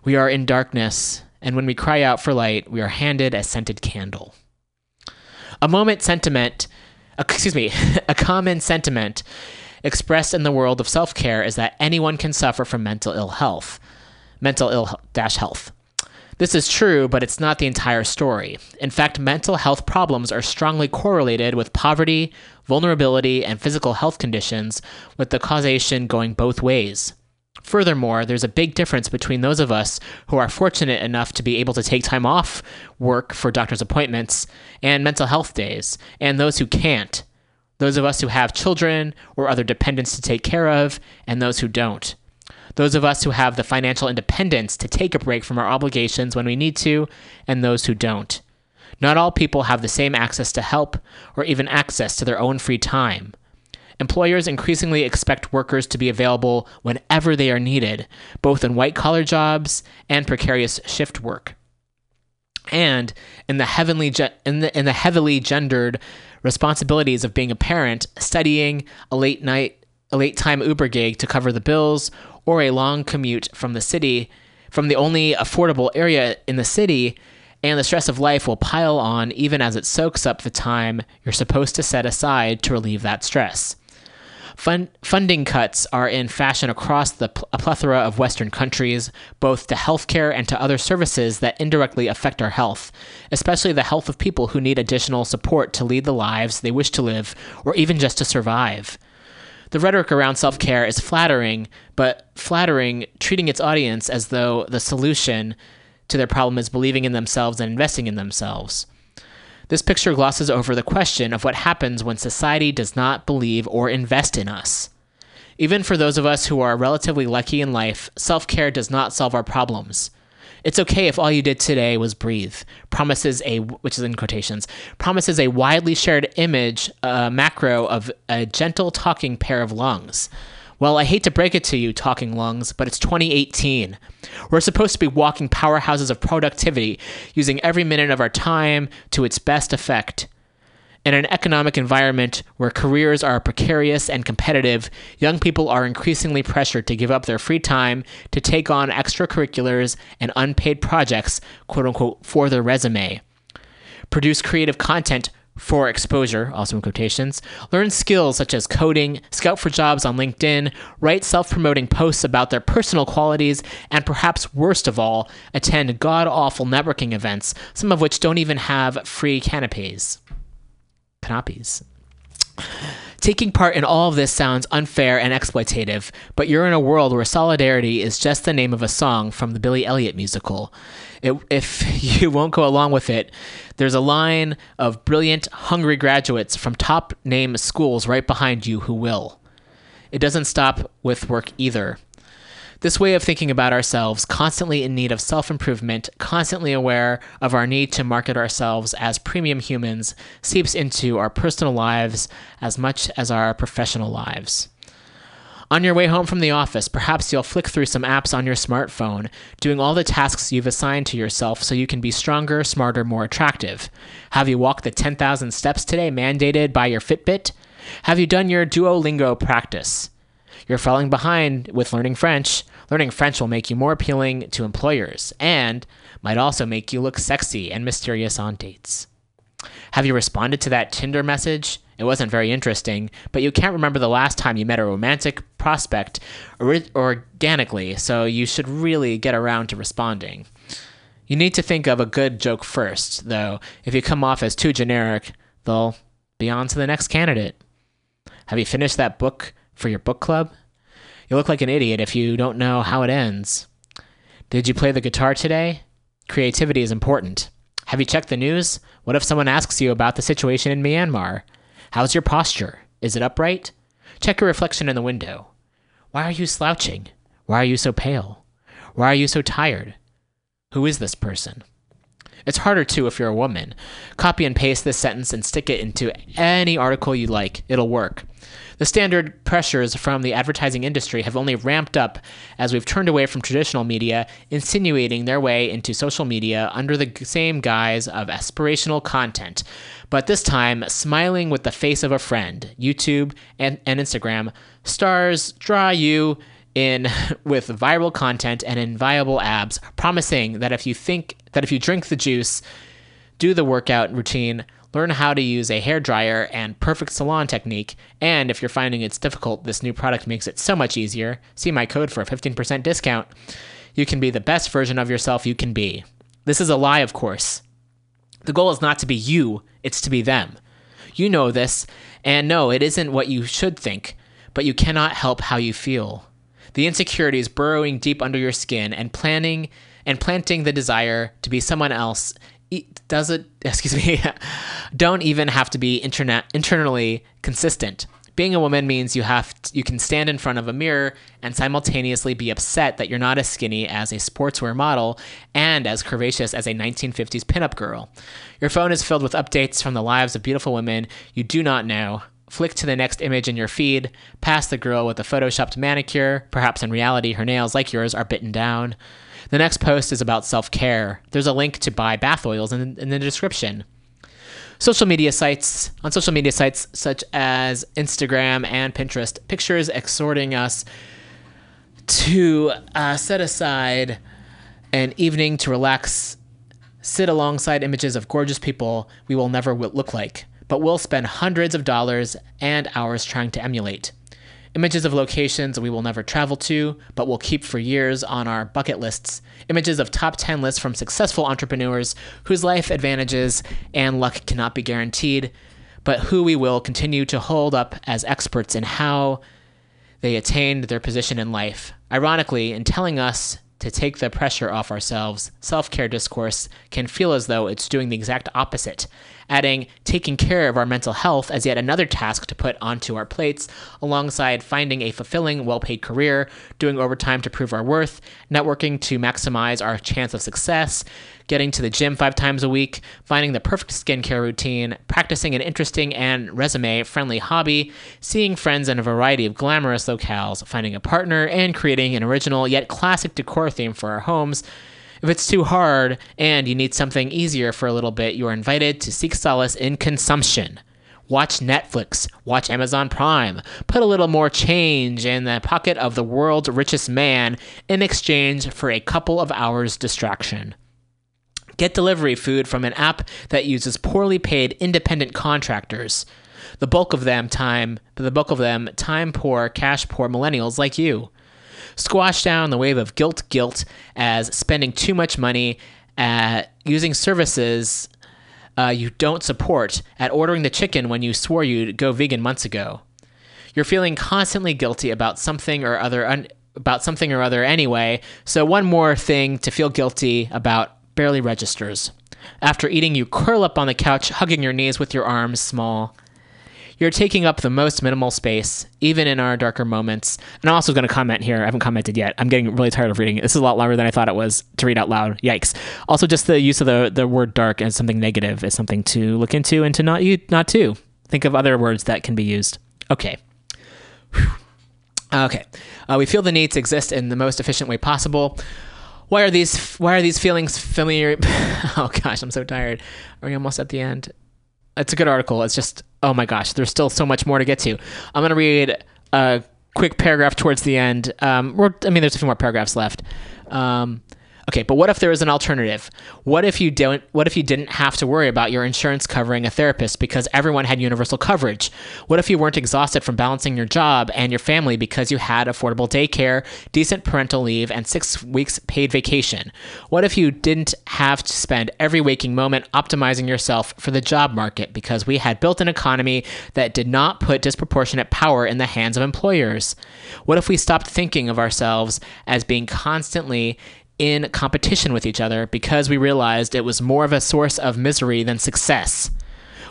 We are in darkness, and when we cry out for light, we are handed a scented candle. A moment sentiment, excuse me, a common sentiment expressed in the world of self care is that anyone can suffer from mental ill health. Mental ill dash health. This is true, but it's not the entire story. In fact, mental health problems are strongly correlated with poverty, vulnerability, and physical health conditions, with the causation going both ways. Furthermore, there's a big difference between those of us who are fortunate enough to be able to take time off work for doctor's appointments and mental health days, and those who can't. Those of us who have children or other dependents to take care of, and those who don't. Those of us who have the financial independence to take a break from our obligations when we need to, and those who don't. Not all people have the same access to help or even access to their own free time. Employers increasingly expect workers to be available whenever they are needed, both in white collar jobs and precarious shift work. And in the heavenly ge- in the in the heavily gendered responsibilities of being a parent, studying, a late night a late time Uber gig to cover the bills, or a long commute from the city, from the only affordable area in the city, and the stress of life will pile on even as it soaks up the time you're supposed to set aside to relieve that stress. Fun- funding cuts are in fashion across the pl- a plethora of Western countries, both to healthcare and to other services that indirectly affect our health, especially the health of people who need additional support to lead the lives they wish to live, or even just to survive. The rhetoric around self care is flattering, but flattering, treating its audience as though the solution to their problem is believing in themselves and investing in themselves. This picture glosses over the question of what happens when society does not believe or invest in us. Even for those of us who are relatively lucky in life, self care does not solve our problems. It's okay if all you did today was breathe. Promises a, which is in quotations, promises a widely shared image, uh, macro of a gentle talking pair of lungs. Well, I hate to break it to you, talking lungs, but it's 2018. We're supposed to be walking powerhouses of productivity, using every minute of our time to its best effect. In an economic environment where careers are precarious and competitive, young people are increasingly pressured to give up their free time to take on extracurriculars and unpaid projects, quote unquote, for their resume. Produce creative content for exposure, also in quotations, learn skills such as coding, scout for jobs on LinkedIn, write self promoting posts about their personal qualities, and perhaps worst of all, attend god awful networking events, some of which don't even have free canopies. Canopies. Taking part in all of this sounds unfair and exploitative, but you're in a world where solidarity is just the name of a song from the Billy Elliot musical. It, if you won't go along with it, there's a line of brilliant, hungry graduates from top name schools right behind you who will. It doesn't stop with work either. This way of thinking about ourselves, constantly in need of self improvement, constantly aware of our need to market ourselves as premium humans, seeps into our personal lives as much as our professional lives. On your way home from the office, perhaps you'll flick through some apps on your smartphone, doing all the tasks you've assigned to yourself so you can be stronger, smarter, more attractive. Have you walked the 10,000 steps today mandated by your Fitbit? Have you done your Duolingo practice? You're falling behind with learning French. Learning French will make you more appealing to employers and might also make you look sexy and mysterious on dates. Have you responded to that Tinder message? It wasn't very interesting, but you can't remember the last time you met a romantic prospect or- organically, so you should really get around to responding. You need to think of a good joke first, though. If you come off as too generic, they'll be on to the next candidate. Have you finished that book for your book club? You look like an idiot if you don't know how it ends. Did you play the guitar today? Creativity is important. Have you checked the news? What if someone asks you about the situation in Myanmar? How's your posture? Is it upright? Check your reflection in the window. Why are you slouching? Why are you so pale? Why are you so tired? Who is this person? It's harder too if you're a woman. Copy and paste this sentence and stick it into any article you like. It'll work. The standard pressures from the advertising industry have only ramped up as we've turned away from traditional media, insinuating their way into social media under the same guise of aspirational content. But this time, smiling with the face of a friend, YouTube and, and Instagram, stars draw you in with viral content and inviolable abs, promising that if you think that if you drink the juice, do the workout routine, learn how to use a hair dryer and perfect salon technique, and if you're finding it's difficult, this new product makes it so much easier. See my code for a 15% discount. You can be the best version of yourself you can be. This is a lie, of course. The goal is not to be you, it's to be them. You know this, and no, it isn't what you should think, but you cannot help how you feel. The insecurity is burrowing deep under your skin and planning and planting the desire to be someone else does it excuse me don't even have to be internet internally consistent being a woman means you have to, you can stand in front of a mirror and simultaneously be upset that you're not as skinny as a sportswear model and as curvaceous as a 1950s pinup girl. Your phone is filled with updates from the lives of beautiful women you do not know. Flick to the next image in your feed, past the girl with a photoshopped manicure, perhaps in reality her nails like yours are bitten down. The next post is about self care. There's a link to buy bath oils in, in the description. Social media sites, on social media sites such as Instagram and Pinterest, pictures exhorting us to uh, set aside an evening to relax, sit alongside images of gorgeous people we will never look like, but will spend hundreds of dollars and hours trying to emulate images of locations we will never travel to, but will keep for years on our bucket lists, images of top 10 lists from successful entrepreneurs whose life advantages and luck cannot be guaranteed, but who we will continue to hold up as experts in how they attained their position in life. Ironically, in telling us to take the pressure off ourselves, self care discourse can feel as though it's doing the exact opposite, adding taking care of our mental health as yet another task to put onto our plates, alongside finding a fulfilling, well paid career, doing overtime to prove our worth, networking to maximize our chance of success, getting to the gym five times a week, finding the perfect skincare routine, practicing an interesting and resume friendly hobby, seeing friends in a variety of glamorous locales, finding a partner, and creating an original yet classic decor theme for our homes. If it's too hard and you need something easier for a little bit, you are invited to seek solace in consumption. Watch Netflix, watch Amazon Prime, put a little more change in the pocket of the world's richest man in exchange for a couple of hours distraction. Get delivery food from an app that uses poorly paid independent contractors. The bulk of them time, the bulk of them time poor, cash poor millennials like you. Squash down the wave of guilt guilt as spending too much money at using services uh, you don't support, at ordering the chicken when you swore you'd go vegan months ago. You're feeling constantly guilty about something or other un- about something or other anyway, so one more thing to feel guilty about barely registers. After eating, you curl up on the couch, hugging your knees with your arms small. You're taking up the most minimal space, even in our darker moments. And I'm also going to comment here. I haven't commented yet. I'm getting really tired of reading. This is a lot longer than I thought it was to read out loud. Yikes. Also, just the use of the, the word dark as something negative is something to look into and to not you not to. Think of other words that can be used. Okay. Whew. Okay. Uh, we feel the need to exist in the most efficient way possible. Why are these why are these feelings familiar? oh gosh, I'm so tired. Are we almost at the end? It's a good article. It's just oh my gosh, there's still so much more to get to. I'm gonna read a quick paragraph towards the end. Um, I mean, there's a few more paragraphs left. Um, okay, but what if there is an alternative? What if you don't? What if you didn't have to worry about your insurance covering a therapist because everyone had universal coverage? What if you weren't exhausted from balancing your job and your family because you had affordable daycare, decent parental leave, and six weeks paid vacation? What if you didn't have to spend every waking moment optimizing yourself for the job market because we had built an economy that did not put disproportionate power in the hands of employers? What if we stopped thinking of ourselves as being constantly in competition with each other because we realized it was more of a source of misery than success?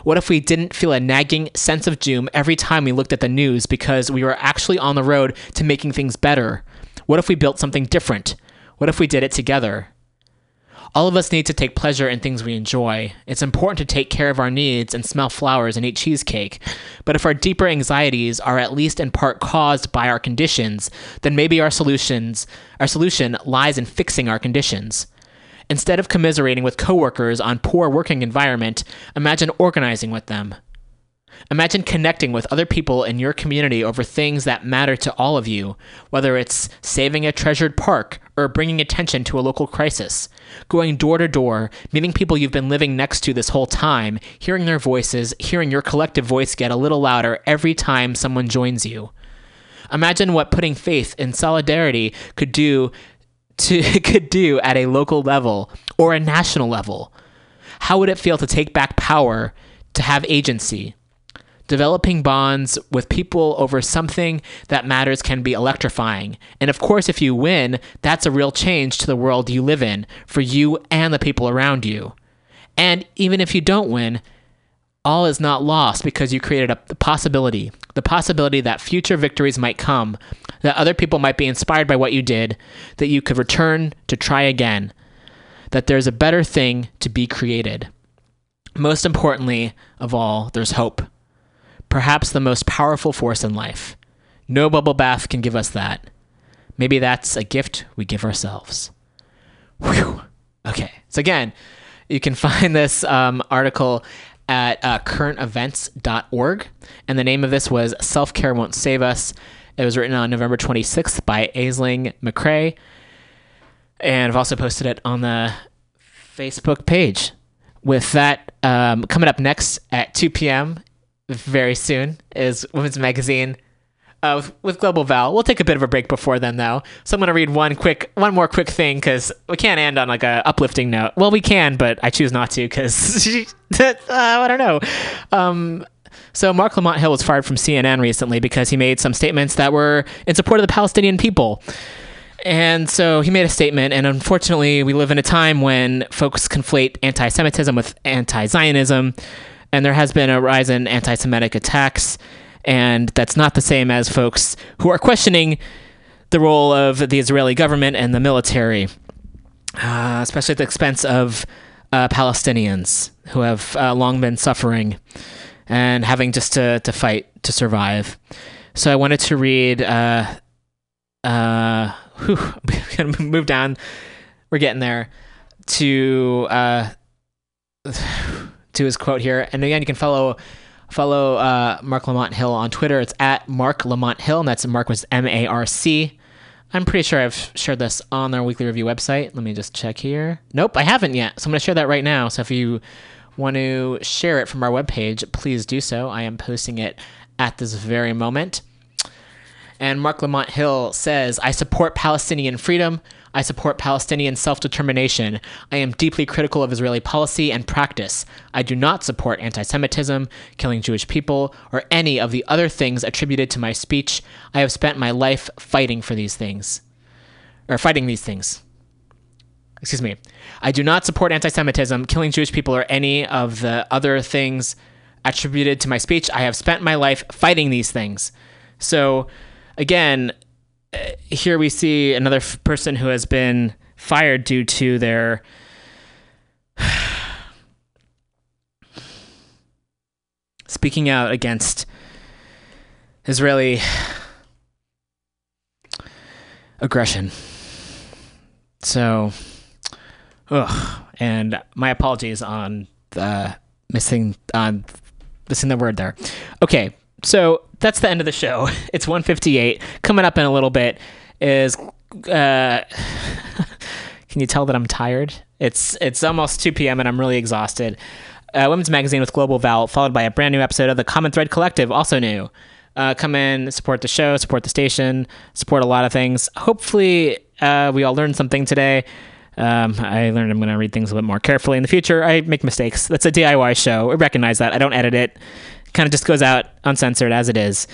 What if we didn't feel a nagging sense of doom every time we looked at the news because we were actually on the road to making things better? What if we built something different? What if we did it together? All of us need to take pleasure in things we enjoy. It's important to take care of our needs and smell flowers and eat cheesecake. But if our deeper anxieties are at least in part caused by our conditions, then maybe our solutions our solution lies in fixing our conditions. Instead of commiserating with coworkers on poor working environment, imagine organizing with them. Imagine connecting with other people in your community over things that matter to all of you, whether it's saving a treasured park or bringing attention to a local crisis. Going door to door, meeting people you've been living next to this whole time, hearing their voices, hearing your collective voice get a little louder every time someone joins you. Imagine what putting faith in solidarity could do to could do at a local level or a national level. How would it feel to take back power, to have agency? Developing bonds with people over something that matters can be electrifying. And of course, if you win, that's a real change to the world you live in for you and the people around you. And even if you don't win, all is not lost because you created a possibility the possibility that future victories might come, that other people might be inspired by what you did, that you could return to try again, that there's a better thing to be created. Most importantly of all, there's hope perhaps the most powerful force in life. No bubble bath can give us that. Maybe that's a gift we give ourselves. Whew. Okay, so again, you can find this um, article at uh, currentevents.org, and the name of this was Self Care Won't Save Us. It was written on November 26th by Aisling McCrea, and I've also posted it on the Facebook page. With that, um, coming up next at 2 p.m very soon is Women's Magazine uh, with, with, Global Val. We'll take a bit of a break before then, though. So I'm gonna read one quick, one more quick thing because we can't end on like a uplifting note. Well, we can, but I choose not to because uh, I don't know. Um, so Marc Lamont Hill was fired from CNN recently because he made some statements that were in support of the Palestinian people. And so he made a statement, and unfortunately, we live in a time when folks conflate anti Semitism with anti Zionism, and there has been a rise in anti Semitic attacks, and that's not the same as folks who are questioning the role of the Israeli government and the military, uh, especially at the expense of uh, Palestinians who have uh, long been suffering and having just to, to fight to survive. So I wanted to read. Uh, uh, whew, gonna move down. We're getting there to uh, to his quote here, and again, you can follow follow uh, Marc Lamont Hill on Twitter. It's at Marc Lamont Hill, and that's Mark was M A R C. I'm pretty sure I've shared this on their weekly review website. Let me just check here. Nope, I haven't yet. So I'm going to share that right now. So if you want to share it from our webpage, please do so. I am posting it at this very moment. And Marc Lamont Hill says, I support Palestinian freedom. I support Palestinian self determination. I am deeply critical of Israeli policy and practice. I do not support anti Semitism, killing Jewish people, or any of the other things attributed to my speech. I have spent my life fighting for these things. Or fighting these things. Excuse me. I do not support anti Semitism, killing Jewish people, or any of the other things attributed to my speech. I have spent my life fighting these things. So, again, here we see another f- person who has been fired due to their speaking out against Israeli aggression. So, ugh, and my apologies on the missing on missing the word there. Okay, so that's the end of the show. It's 158. Coming up in a little bit is uh can you tell that I'm tired? It's it's almost 2 p.m. and I'm really exhausted. Uh, Women's Magazine with Global Val, followed by a brand new episode of the Common Thread Collective, also new. Uh, come in, support the show, support the station, support a lot of things. Hopefully, uh, we all learned something today. Um, I learned I'm going to read things a bit more carefully in the future. I make mistakes. That's a DIY show. I recognize that. I don't edit it. Kind of just goes out uncensored as it is.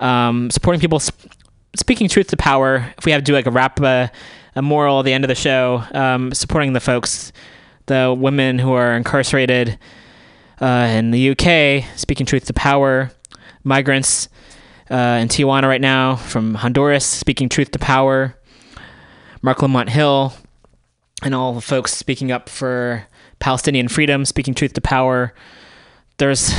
Um, supporting people, sp- speaking truth to power. If we have to do like a wrap, uh, a moral at the end of the show, um, supporting the folks, the women who are incarcerated uh, in the UK, speaking truth to power. Migrants uh, in Tijuana right now from Honduras, speaking truth to power. Marc Lamont Hill, and all the folks speaking up for Palestinian freedom, speaking truth to power. There's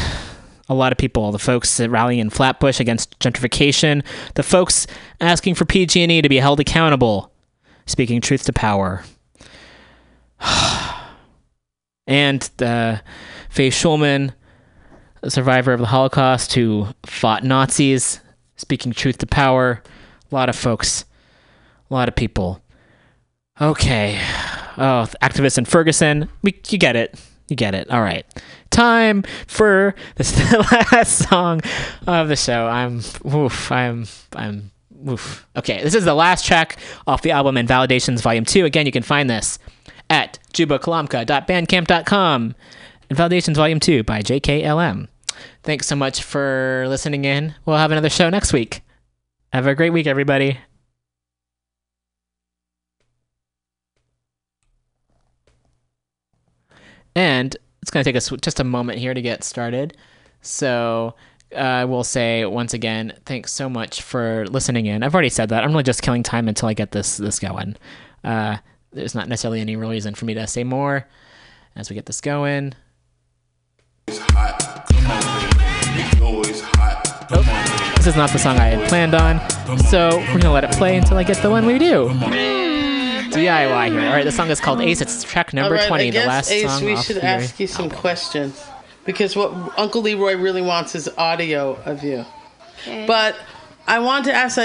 a lot of people, the folks rallying in Flatbush against gentrification, the folks asking for PG&E to be held accountable, speaking truth to power. and uh, Faye Schulman, a survivor of the Holocaust who fought Nazis, speaking truth to power. A lot of folks, a lot of people. Okay. Oh, activists in Ferguson. We, you get it. You get it. All right. Time for the last song of the show. I'm oof. I'm I'm oof. Okay, this is the last track off the album Invalidations Volume 2. Again, you can find this at jubakalamka.bandcamp.com. Invalidations Volume 2 by JKLM. Thanks so much for listening in. We'll have another show next week. Have a great week, everybody. And it's going to take us just a moment here to get started. So uh, I will say once again, thanks so much for listening in. I've already said that. I'm really just killing time until I get this this going. Uh, there's not necessarily any real reason for me to say more as we get this going. This is not the song I had planned on, so we're gonna let it play until I get the one we do. DIY here. All right, the song is called Ace. It's track number All right, 20, I the guess, last Ace, song we off should the ask you some questions because what Uncle Leroy really wants is audio of you. But I want to ask